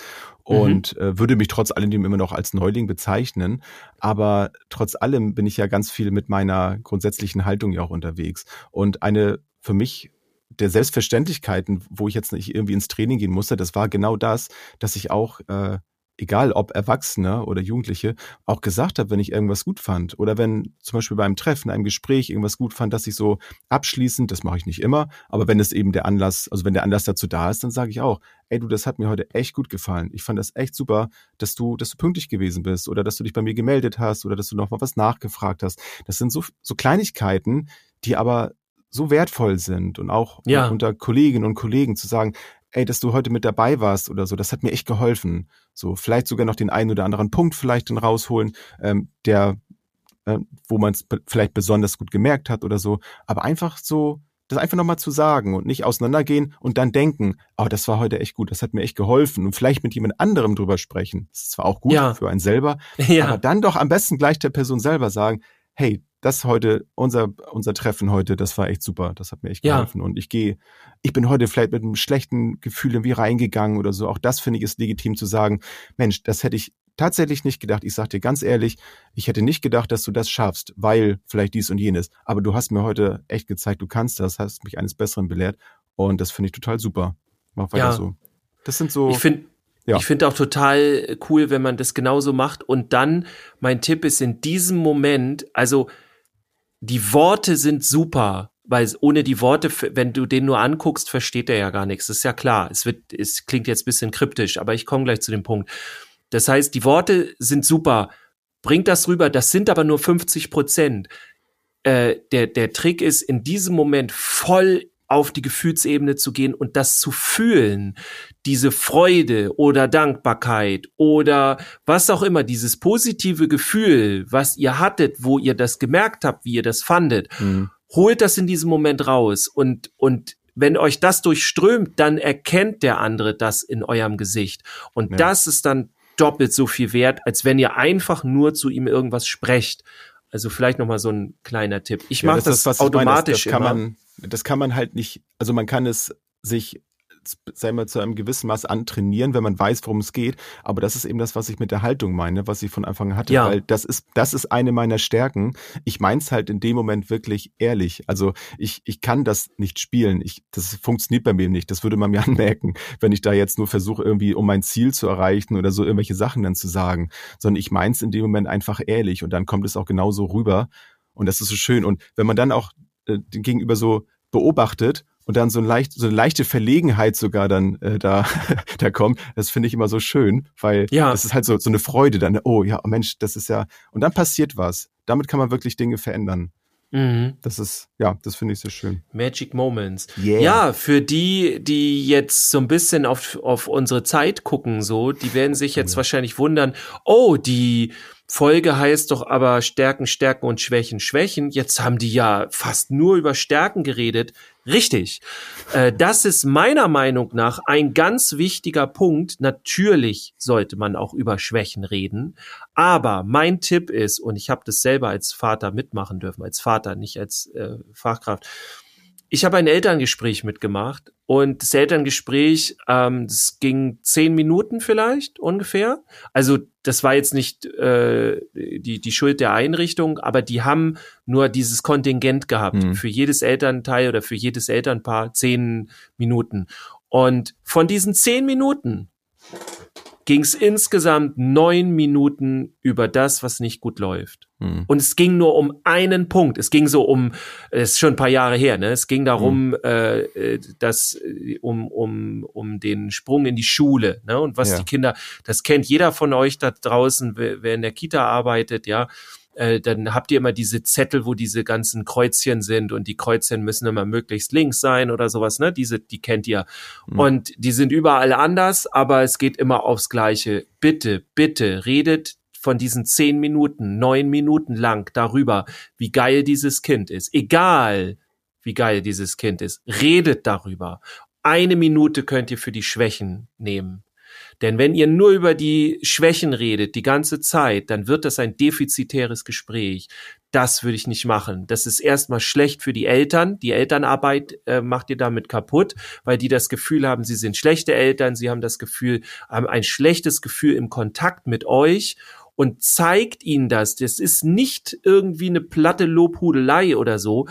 mhm. und mhm. äh, würde mich trotz alledem immer noch als Neuling bezeichnen. Aber trotz allem bin ich ja ganz viel mit meiner grundsätzlichen Haltung ja auch unterwegs. Und eine für mich der Selbstverständlichkeiten, wo ich jetzt nicht irgendwie ins Training gehen musste, das war genau das, dass ich auch äh, egal ob Erwachsene oder Jugendliche, auch gesagt habe, wenn ich irgendwas gut fand. Oder wenn zum Beispiel beim Treffen, einem Gespräch irgendwas gut fand, dass ich so abschließend, das mache ich nicht immer, aber wenn es eben der Anlass, also wenn der Anlass dazu da ist, dann sage ich auch, ey du, das hat mir heute echt gut gefallen. Ich fand das echt super, dass du, dass du pünktlich gewesen bist oder dass du dich bei mir gemeldet hast oder dass du noch mal was nachgefragt hast. Das sind so, so Kleinigkeiten, die aber so wertvoll sind und auch ja. unter Kolleginnen und Kollegen zu sagen, ey, dass du heute mit dabei warst oder so, das hat mir echt geholfen. So, vielleicht sogar noch den einen oder anderen Punkt vielleicht dann rausholen, ähm, der, äh, wo man es vielleicht besonders gut gemerkt hat oder so. Aber einfach so, das einfach nochmal zu sagen und nicht auseinandergehen und dann denken, oh, das war heute echt gut, das hat mir echt geholfen und vielleicht mit jemand anderem drüber sprechen. Das ist zwar auch gut ja. für einen selber, [LAUGHS] ja. aber dann doch am besten gleich der Person selber sagen, hey, das heute, unser, unser Treffen heute, das war echt super. Das hat mir echt geholfen. Ja. Und ich gehe, ich bin heute vielleicht mit einem schlechten Gefühl irgendwie reingegangen oder so. Auch das finde ich ist legitim zu sagen, Mensch, das hätte ich tatsächlich nicht gedacht. Ich sag dir ganz ehrlich, ich hätte nicht gedacht, dass du das schaffst, weil vielleicht dies und jenes. Aber du hast mir heute echt gezeigt, du kannst das, hast mich eines Besseren belehrt. Und das finde ich total super. Mach weiter Ja. so. Das sind so. Ich finde Ja. ich finde auch total cool, wenn man das genauso macht. Und dann, mein Tipp ist in diesem Moment, also die Worte sind super, weil ohne die Worte, wenn du den nur anguckst, versteht er ja gar nichts. Das ist ja klar. Es wird, es klingt jetzt bisschen kryptisch, aber ich komme gleich zu dem Punkt. Das heißt, die Worte sind super. Bringt das rüber. Das sind aber nur 50 Prozent. Äh, der, der Trick ist, in diesem Moment voll auf die Gefühlsebene zu gehen und das zu fühlen. Diese Freude oder Dankbarkeit oder was auch immer, dieses positive Gefühl, was ihr hattet, wo ihr das gemerkt habt, wie ihr das fandet, Mhm. holt das in diesem Moment raus und, und wenn euch das durchströmt, dann erkennt der andere das in eurem Gesicht. Und Ja. das ist dann doppelt so viel wert, als wenn ihr einfach nur zu ihm irgendwas sprecht. Also vielleicht noch mal so ein kleiner Tipp. Ich Ja, mache ist das, was ich meine. automatisch Das, das kann immer. man, das kann man halt nicht, also man kann es sich, sagen wir, zu einem gewissen Maß antrainieren, wenn man weiß, worum es geht. Aber das ist eben das, was ich mit der Haltung meine, was ich von Anfang an hatte. Ja. Weil das ist, das ist eine meiner Stärken. Ich meins halt in dem Moment wirklich ehrlich. Also ich, ich kann das nicht spielen. Ich, das funktioniert bei mir nicht. Das würde man mir [LAUGHS] anmerken, wenn ich da jetzt nur versuche, irgendwie um mein Ziel zu erreichen oder so irgendwelche Sachen dann zu sagen. Sondern ich meins in dem Moment einfach ehrlich und dann kommt es auch genauso rüber. Und das ist so schön. Und wenn man dann auch äh, Gegenüber so beobachtet und dann so, ein leicht, so eine leichte Verlegenheit sogar dann äh, da, [LAUGHS] da kommt, das finde ich immer so schön, weil Ja. das ist halt so, so eine Freude dann, oh ja, Mensch, das ist ja, und dann passiert was. Damit kann man wirklich Dinge verändern. Mhm. Das ist, ja, das finde ich sehr schön. Magic Moments. Yeah. Ja, für die, die jetzt so ein bisschen auf, auf unsere Zeit gucken, so, die werden sich jetzt wahrscheinlich wundern, oh, die Folge heißt doch aber Stärken, Stärken und Schwächen, Schwächen. Jetzt haben die ja fast nur über Stärken geredet. Richtig. Äh, das ist meiner Meinung nach ein ganz wichtiger Punkt. Natürlich sollte man auch über Schwächen reden. Aber mein Tipp ist, und ich habe das selber als Vater mitmachen dürfen, als Vater, nicht als äh, Fachkraft. Ich habe ein Elterngespräch mitgemacht und das Elterngespräch, ähm, das ging zehn Minuten vielleicht ungefähr. Also das war jetzt nicht äh, die, die Schuld der Einrichtung, aber die haben nur dieses Kontingent gehabt. Mhm. Für jedes Elternteil oder für jedes Elternpaar zehn Minuten. Und von diesen zehn Minuten ging es insgesamt neun Minuten über das, was nicht gut läuft. Hm. Und es ging nur um einen Punkt. Es ging so um, es ist schon ein paar Jahre her, ne? Es ging darum, äh, äh, dass äh, um um um den Sprung in die Schule, ne? Und was Ja. die Kinder, das kennt jeder von euch da draußen, wer, wer in der Kita arbeitet, ja. Äh, dann habt ihr immer diese Zettel, wo diese ganzen Kreuzchen sind und die Kreuzchen müssen immer möglichst links sein oder sowas, ne? Diese, die kennt ihr. Und die sind überall anders, aber es geht immer aufs Gleiche. Bitte, bitte, redet von diesen zehn Minuten, neun Minuten lang darüber, wie geil dieses Kind ist. Egal, wie geil dieses Kind ist. Redet darüber. Eine Minute könnt ihr für die Schwächen nehmen. Denn wenn ihr nur über die Schwächen redet, die ganze Zeit, dann wird das ein defizitäres Gespräch. Das würde ich nicht machen. Das ist erstmal schlecht für die Eltern. Die Elternarbeit äh, macht ihr damit kaputt, weil die das Gefühl haben, sie sind schlechte Eltern, sie haben das Gefühl, haben ein schlechtes Gefühl im Kontakt mit euch und zeigt ihnen das. Das ist nicht irgendwie eine platte Lobhudelei oder so.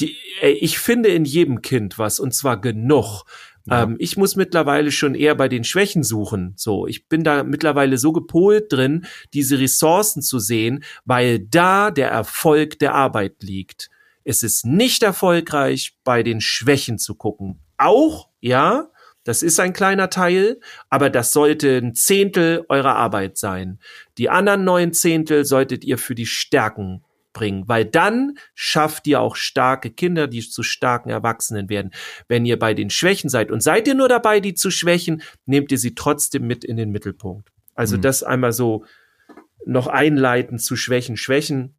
Die, äh, ich finde in jedem Kind was und zwar genug. Ähm, ich muss mittlerweile schon eher bei den Schwächen suchen. So, ich bin da mittlerweile so gepolt drin, diese Ressourcen zu sehen, weil da der Erfolg der Arbeit liegt. Es ist nicht erfolgreich, bei den Schwächen zu gucken. Auch, ja, das ist ein kleiner Teil, aber das sollte ein Zehntel eurer Arbeit sein. Die anderen neun Zehntel solltet ihr für die Stärken bringen, weil dann schafft ihr auch starke Kinder, die zu starken Erwachsenen werden. Wenn ihr bei den Schwächen seid und seid ihr nur dabei, die zu schwächen, nehmt ihr sie trotzdem mit in den Mittelpunkt. Also Mhm. das einmal so noch einleiten zu Schwächen, Schwächen.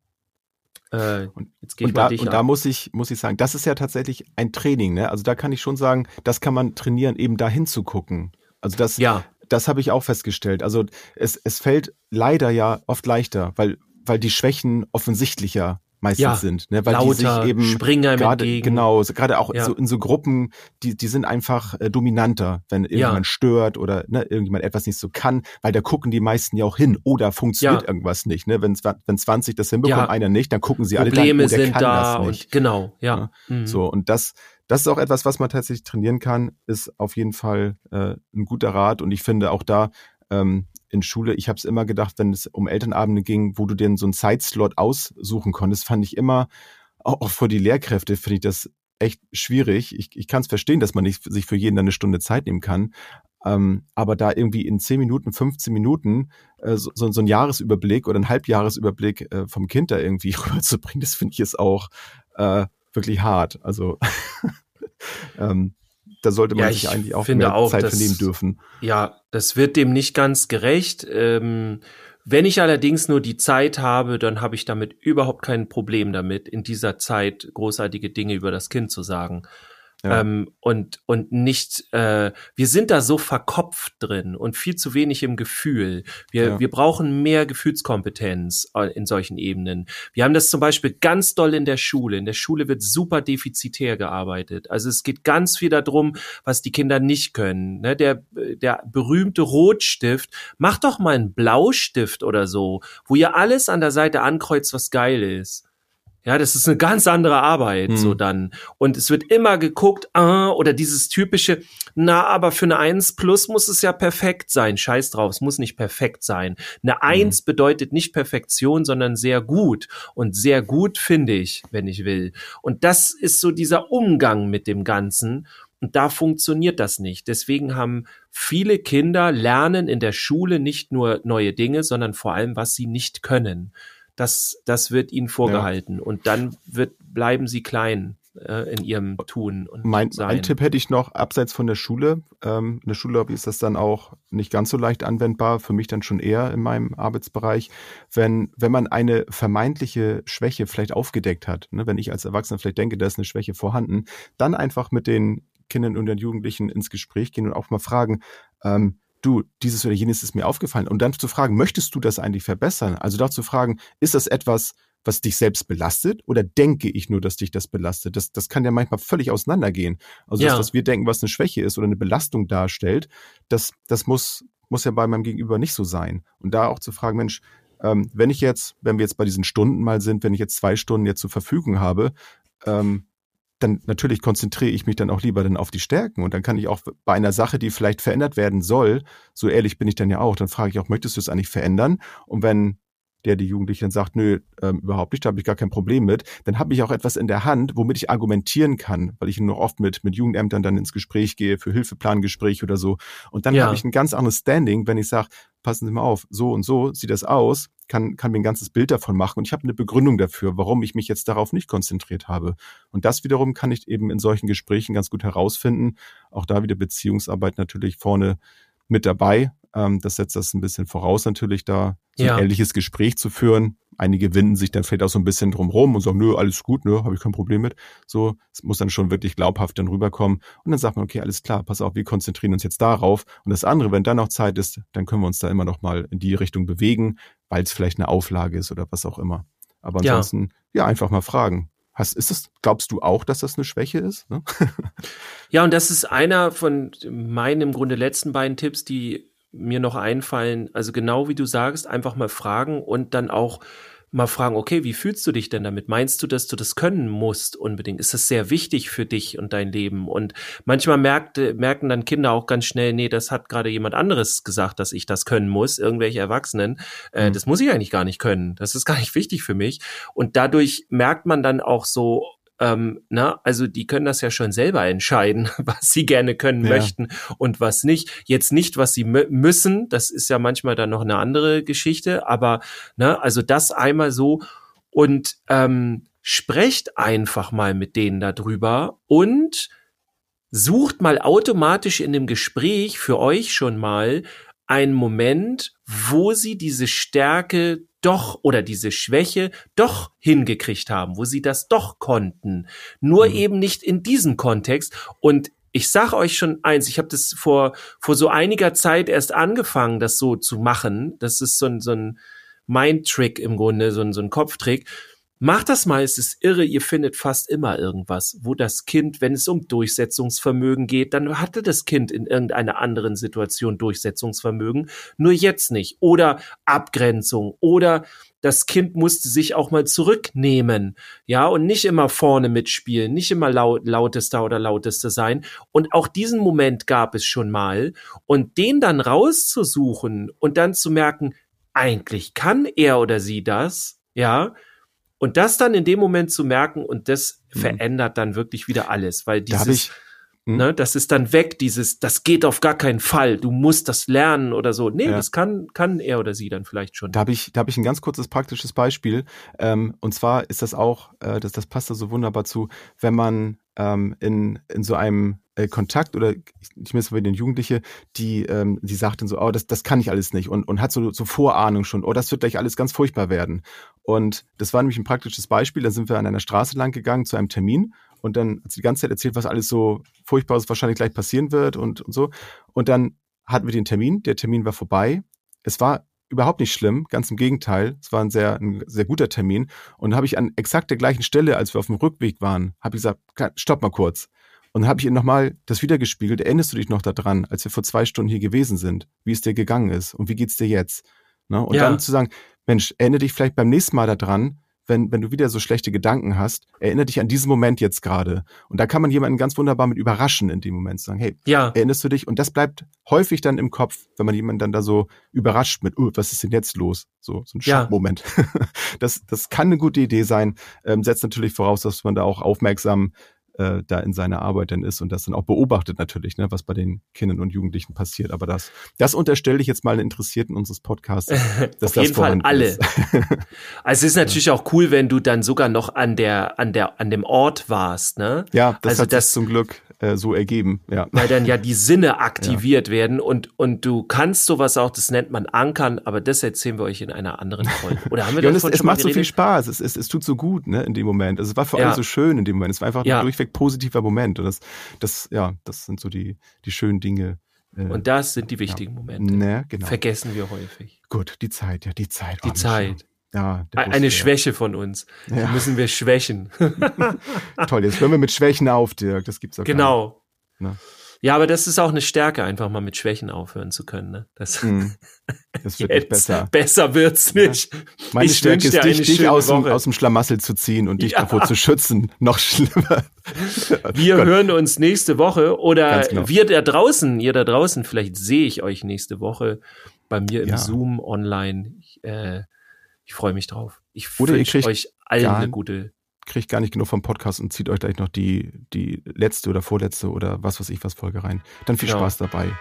Äh, Und- jetzt gehe ich Und da, und da muss ich, muss ich sagen, das ist ja tatsächlich ein Training, ne? Also da kann ich schon sagen, das kann man trainieren, eben dahin zu gucken. Also das, ja, das habe ich auch festgestellt. Also es, es fällt leider ja oft leichter, weil, weil die Schwächen offensichtlicher meistens Ja, sind, ne? Weil lauter, die sich eben springen einem gerade genau, so, gerade auch Ja. so in so Gruppen, die die sind einfach äh, dominanter, wenn irgendjemand stört oder ne, irgendjemand etwas nicht so kann, weil da gucken die meisten ja auch hin oder funktioniert Ja. irgendwas nicht, ne? Wenn wenn 20 das hinbekommen, Ja. einer nicht, dann gucken sie alle Probleme dann, oh, der sind kann da das nicht. und genau, ja. Mhm. So, und das, das ist auch etwas, was man tatsächlich trainieren kann, ist auf jeden Fall äh, ein guter Rat. Und ich finde auch da ähm, in Schule, ich habe es immer gedacht, wenn es um Elternabende ging, wo du dir so einen Zeitslot aussuchen konntest, fand ich immer, auch, für die Lehrkräfte finde ich das echt schwierig. Ich, ich kann es verstehen, dass man nicht sich für jeden eine Stunde Zeit nehmen kann. Ähm, aber da irgendwie in 10 Minuten, 15 Minuten äh, so, so ein Jahresüberblick oder ein Halbjahresüberblick äh, vom Kind da irgendwie [LAUGHS] rüberzubringen, das finde ich jetzt auch äh, wirklich hart. Also [LAUGHS] ähm, da sollte man ja, sich eigentlich auch mehr auch, Zeit das, nehmen dürfen. Ja, das wird dem nicht ganz gerecht. Ähm, wenn ich allerdings nur die Zeit habe, dann habe ich damit überhaupt kein Problem damit, in dieser Zeit großartige Dinge über das Kind zu sagen. Ja. Ähm, und, und nicht, äh, wir sind da so verkopft drin und viel zu wenig im Gefühl. Wir, ja. wir brauchen mehr Gefühlskompetenz äh, in solchen Ebenen. Wir haben das zum Beispiel ganz doll in der Schule. In der Schule wird super defizitär gearbeitet. Also es geht ganz viel darum, was die Kinder nicht können. Ne? Der, der berühmte Rotstift, macht doch mal einen Blaustift oder so, wo ihr alles an der Seite ankreuzt, was geil ist. Ja, das ist eine ganz andere Arbeit, hm. so dann. Und es wird immer geguckt, ah, oder dieses typische, na, aber für eine Eins plus muss es ja perfekt sein. Scheiß drauf, es muss nicht perfekt sein. Eine hm. Eins hm. bedeutet nicht Perfektion, sondern sehr gut. Und sehr gut finde ich, wenn ich will. Und das ist so dieser Umgang mit dem Ganzen. Und da funktioniert das nicht. Deswegen haben viele Kinder lernen in der Schule nicht nur neue Dinge, sondern vor allem, was sie nicht können das, das wird ihnen vorgehalten. Ja. Und dann wird, bleiben sie klein äh, in ihrem Tun und mein, Sein. Ein Tipp hätte ich noch, abseits von der Schule. Ähm, in der Schullobby ist das dann auch nicht ganz so leicht anwendbar, für mich dann schon eher in meinem Arbeitsbereich. Wenn, wenn man eine vermeintliche Schwäche vielleicht aufgedeckt hat, ne, wenn ich als Erwachsener vielleicht denke, da ist eine Schwäche vorhanden, dann einfach mit den Kindern und den Jugendlichen ins Gespräch gehen und auch mal fragen, ähm, du, dieses oder jenes ist mir aufgefallen. Und dann zu fragen, möchtest du das eigentlich verbessern? Also da zu fragen, ist das etwas, was dich selbst belastet oder denke ich nur, dass dich das belastet? Das, das kann ja manchmal völlig auseinandergehen. Also ja. das, was wir denken, was eine Schwäche ist oder eine Belastung darstellt, das, das muss, muss ja bei meinem Gegenüber nicht so sein. Und da auch zu fragen, Mensch, ähm, wenn ich jetzt, wenn wir jetzt bei diesen Stunden mal sind, wenn ich jetzt zwei Stunden jetzt zur Verfügung habe, ähm, dann natürlich konzentriere ich mich dann auch lieber dann auf die Stärken und dann kann ich auch bei einer Sache, die vielleicht verändert werden soll, so ehrlich bin ich dann ja auch, dann frage ich auch, möchtest du es eigentlich verändern? Und wenn der die Jugendliche dann sagt, nö, ähm, überhaupt nicht, da habe ich gar kein Problem mit, dann habe ich auch etwas in der Hand, womit ich argumentieren kann, weil ich nur oft mit, mit Jugendämtern dann ins Gespräch gehe, für Hilfeplangespräch oder so. Und dann ja. habe ich ein ganz anderes Standing, wenn ich sage, passen Sie mal auf, so und so sieht das aus, kann, kann mir ein ganzes Bild davon machen und ich habe eine Begründung dafür, warum ich mich jetzt darauf nicht konzentriert habe. Und das wiederum kann ich eben in solchen Gesprächen ganz gut herausfinden. Auch da wieder Beziehungsarbeit natürlich vorne mit dabei. Ähm, das setzt das ein bisschen voraus, natürlich da so ein ja. ehrliches Gespräch zu führen. Einige winden sich dann vielleicht auch so ein bisschen drum rum und sagen, nö, alles gut, nö, habe ich kein Problem mit. So, es muss dann schon wirklich glaubhaft dann rüberkommen. Und dann sagt man, okay, alles klar, pass auf, wir konzentrieren uns jetzt darauf. Und das andere, wenn dann noch Zeit ist, dann können wir uns da immer noch mal in die Richtung bewegen, weil es vielleicht eine Auflage ist oder was auch immer. Aber ansonsten, ja, ja einfach mal fragen. Hast, ist das, glaubst du auch, dass das eine Schwäche ist? Ne? [LAUGHS] ja, und das ist einer von meinen im Grunde letzten beiden Tipps, die mir noch einfallen. Also genau wie du sagst, einfach mal fragen und dann auch mal fragen, okay, wie fühlst du dich denn damit? Meinst du, dass du das können musst unbedingt? Ist das sehr wichtig für dich und dein Leben? Und manchmal merkt, merken dann Kinder auch ganz schnell, nee, das hat gerade jemand anderes gesagt, dass ich das können muss, irgendwelche Erwachsenen. Äh, mhm. Das muss ich eigentlich gar nicht können. Das ist gar nicht wichtig für mich. Und dadurch merkt man dann auch so, ähm, na, also die können das ja schon selber entscheiden, [LAUGHS] was sie gerne können ja. möchten und was nicht. Jetzt nicht, was sie müssen, das ist ja manchmal dann noch eine andere Geschichte, aber na, also das einmal so und ähm, sprecht einfach mal mit denen darüber und sucht mal automatisch in dem Gespräch für euch schon mal einen Moment, wo sie diese Stärke doch oder diese Schwäche doch hingekriegt haben, wo sie das doch konnten. Nur mhm. eben nicht in diesem Kontext. Und ich sag euch schon eins, ich habe das vor, vor so einiger Zeit erst angefangen, das so zu machen. Das ist so ein, so ein Mind-Trick im Grunde, so ein, so ein Kopftrick. Macht das mal, es ist irre, ihr findet fast immer irgendwas, wo das Kind, wenn es um Durchsetzungsvermögen geht, dann hatte das Kind in irgendeiner anderen Situation Durchsetzungsvermögen, nur jetzt nicht. Oder Abgrenzung oder das Kind musste sich auch mal zurücknehmen, ja, und nicht immer vorne mitspielen, nicht immer laut, lautester oder lautester sein. Und auch diesen Moment gab es schon mal. Und den dann rauszusuchen und dann zu merken, eigentlich kann er oder sie das, ja, und das dann in dem Moment zu merken und das mhm. verändert dann wirklich wieder alles, weil dieses, hm? Ne, das ist dann weg, dieses, das geht auf gar keinen Fall, du musst das lernen oder so. Nee, ja. das kann, kann er oder sie dann vielleicht schon. Da habe ich, da ich ein ganz kurzes praktisches Beispiel. Ähm, und zwar ist das auch, äh, das, das passt da so wunderbar zu, wenn man ähm, in, in so einem äh, Kontakt oder ich muss bei den Jugendliche, die, ähm, die sagt dann so, oh, das, das kann ich alles nicht und, und hat so, so Vorahnung schon, oh, das wird gleich alles ganz furchtbar werden. Und das war nämlich ein praktisches Beispiel, da sind wir an einer Straße lang gegangen zu einem Termin und dann hat sie die ganze Zeit erzählt, was alles so Furchtbares wahrscheinlich gleich passieren wird und, und so. Und dann hatten wir den Termin, der Termin war vorbei. Es war überhaupt nicht schlimm, ganz im Gegenteil. Es war ein sehr, ein sehr guter Termin. Und habe ich an exakt der gleichen Stelle, als wir auf dem Rückweg waren, habe ich gesagt, stopp mal kurz. Und dann habe ich ihr nochmal das wiedergespiegelt. Erinnerst du dich noch daran, als wir vor zwei Stunden hier gewesen sind, wie es dir gegangen ist und wie geht's dir jetzt? Ne? Und ja. dann zu sagen, Mensch, erinnere dich vielleicht beim nächsten Mal daran, wenn, wenn du wieder so schlechte Gedanken hast, erinnere dich an diesen Moment jetzt gerade. Und da kann man jemanden ganz wunderbar mit überraschen in dem Moment, sagen, hey, ja. erinnerst du dich? Und das bleibt häufig dann im Kopf, wenn man jemanden dann da so überrascht mit, oh, was ist denn jetzt los? So, so ein Schockmoment. Ja. [LAUGHS] das, das kann eine gute Idee sein, ähm, setzt natürlich voraus, dass man da auch aufmerksam äh, da in seiner Arbeit dann ist und das dann auch beobachtet natürlich, ne, was bei den Kindern und Jugendlichen passiert. Aber das, das unterstelle ich jetzt mal den Interessierten unseres Podcasts. [LAUGHS] Dass Auf jeden Fall alle. [LAUGHS] also es ist natürlich ja. auch cool, wenn du dann sogar noch an der, an der, an dem Ort warst, ne? Ja, das also hat das, zum Glück äh, so ergeben, ja. Weil dann ja die Sinne [LAUGHS] aktiviert ja. werden und, und du kannst sowas auch, das nennt man Ankern, aber das erzählen wir euch in einer anderen Folge. Oder haben wir ja, das es, es macht so viel Spaß, es, es, es tut so gut, ne, in dem Moment. Also es war für ja. alle so schön in dem Moment. Es war einfach ja. ein durchweg positiver Moment. Und das, das, ja, das sind so die, die schönen Dinge. Äh, und das sind die wichtigen Momente. Ne, genau. Vergessen wir häufig. Gut, die Zeit, ja, die Zeit. Die Zeit. Ja, eine Schwäche von uns. Ja. Die müssen wir schwächen. [LAUGHS] [LAUGHS] Toll, jetzt hören wir mit Schwächen auf, Dirk. Das gibt's auch Genau. Ja, aber das ist auch eine Stärke, einfach mal mit Schwächen aufhören zu können. Ne? Das, mm, [LAUGHS] das wird nicht besser. Besser wird's nicht. Ja. Meine ich Stärke ist, dich, dich aus, dem, aus dem Schlamassel zu ziehen und dich ja. davor zu schützen. [LAUGHS] Noch schlimmer. Wir Gott. hören uns nächste Woche oder genau. wir da draußen, ihr da draußen, vielleicht sehe ich euch nächste Woche bei mir im ja. Zoom online. Ich, äh, ich freue mich drauf. Ich wünsche euch allen eine gute kriegt gar nicht genug vom Podcast und zieht euch gleich noch die, die letzte oder vorletzte oder was weiß ich was Folge rein. Dann viel genau. Spaß dabei.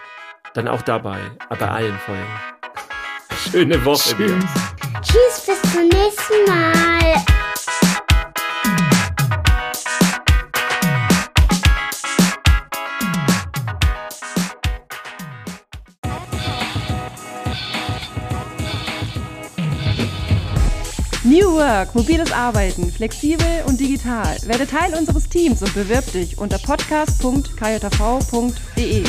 Dann auch dabei, aber allen Folgen. [LAUGHS] Schöne Woche. Tschüss. Tschüss, bis zum nächsten Mal. New Work, mobiles Arbeiten, flexibel und digital. Werde Teil unseres Teams und bewirb dich unter podcast.kjv.de.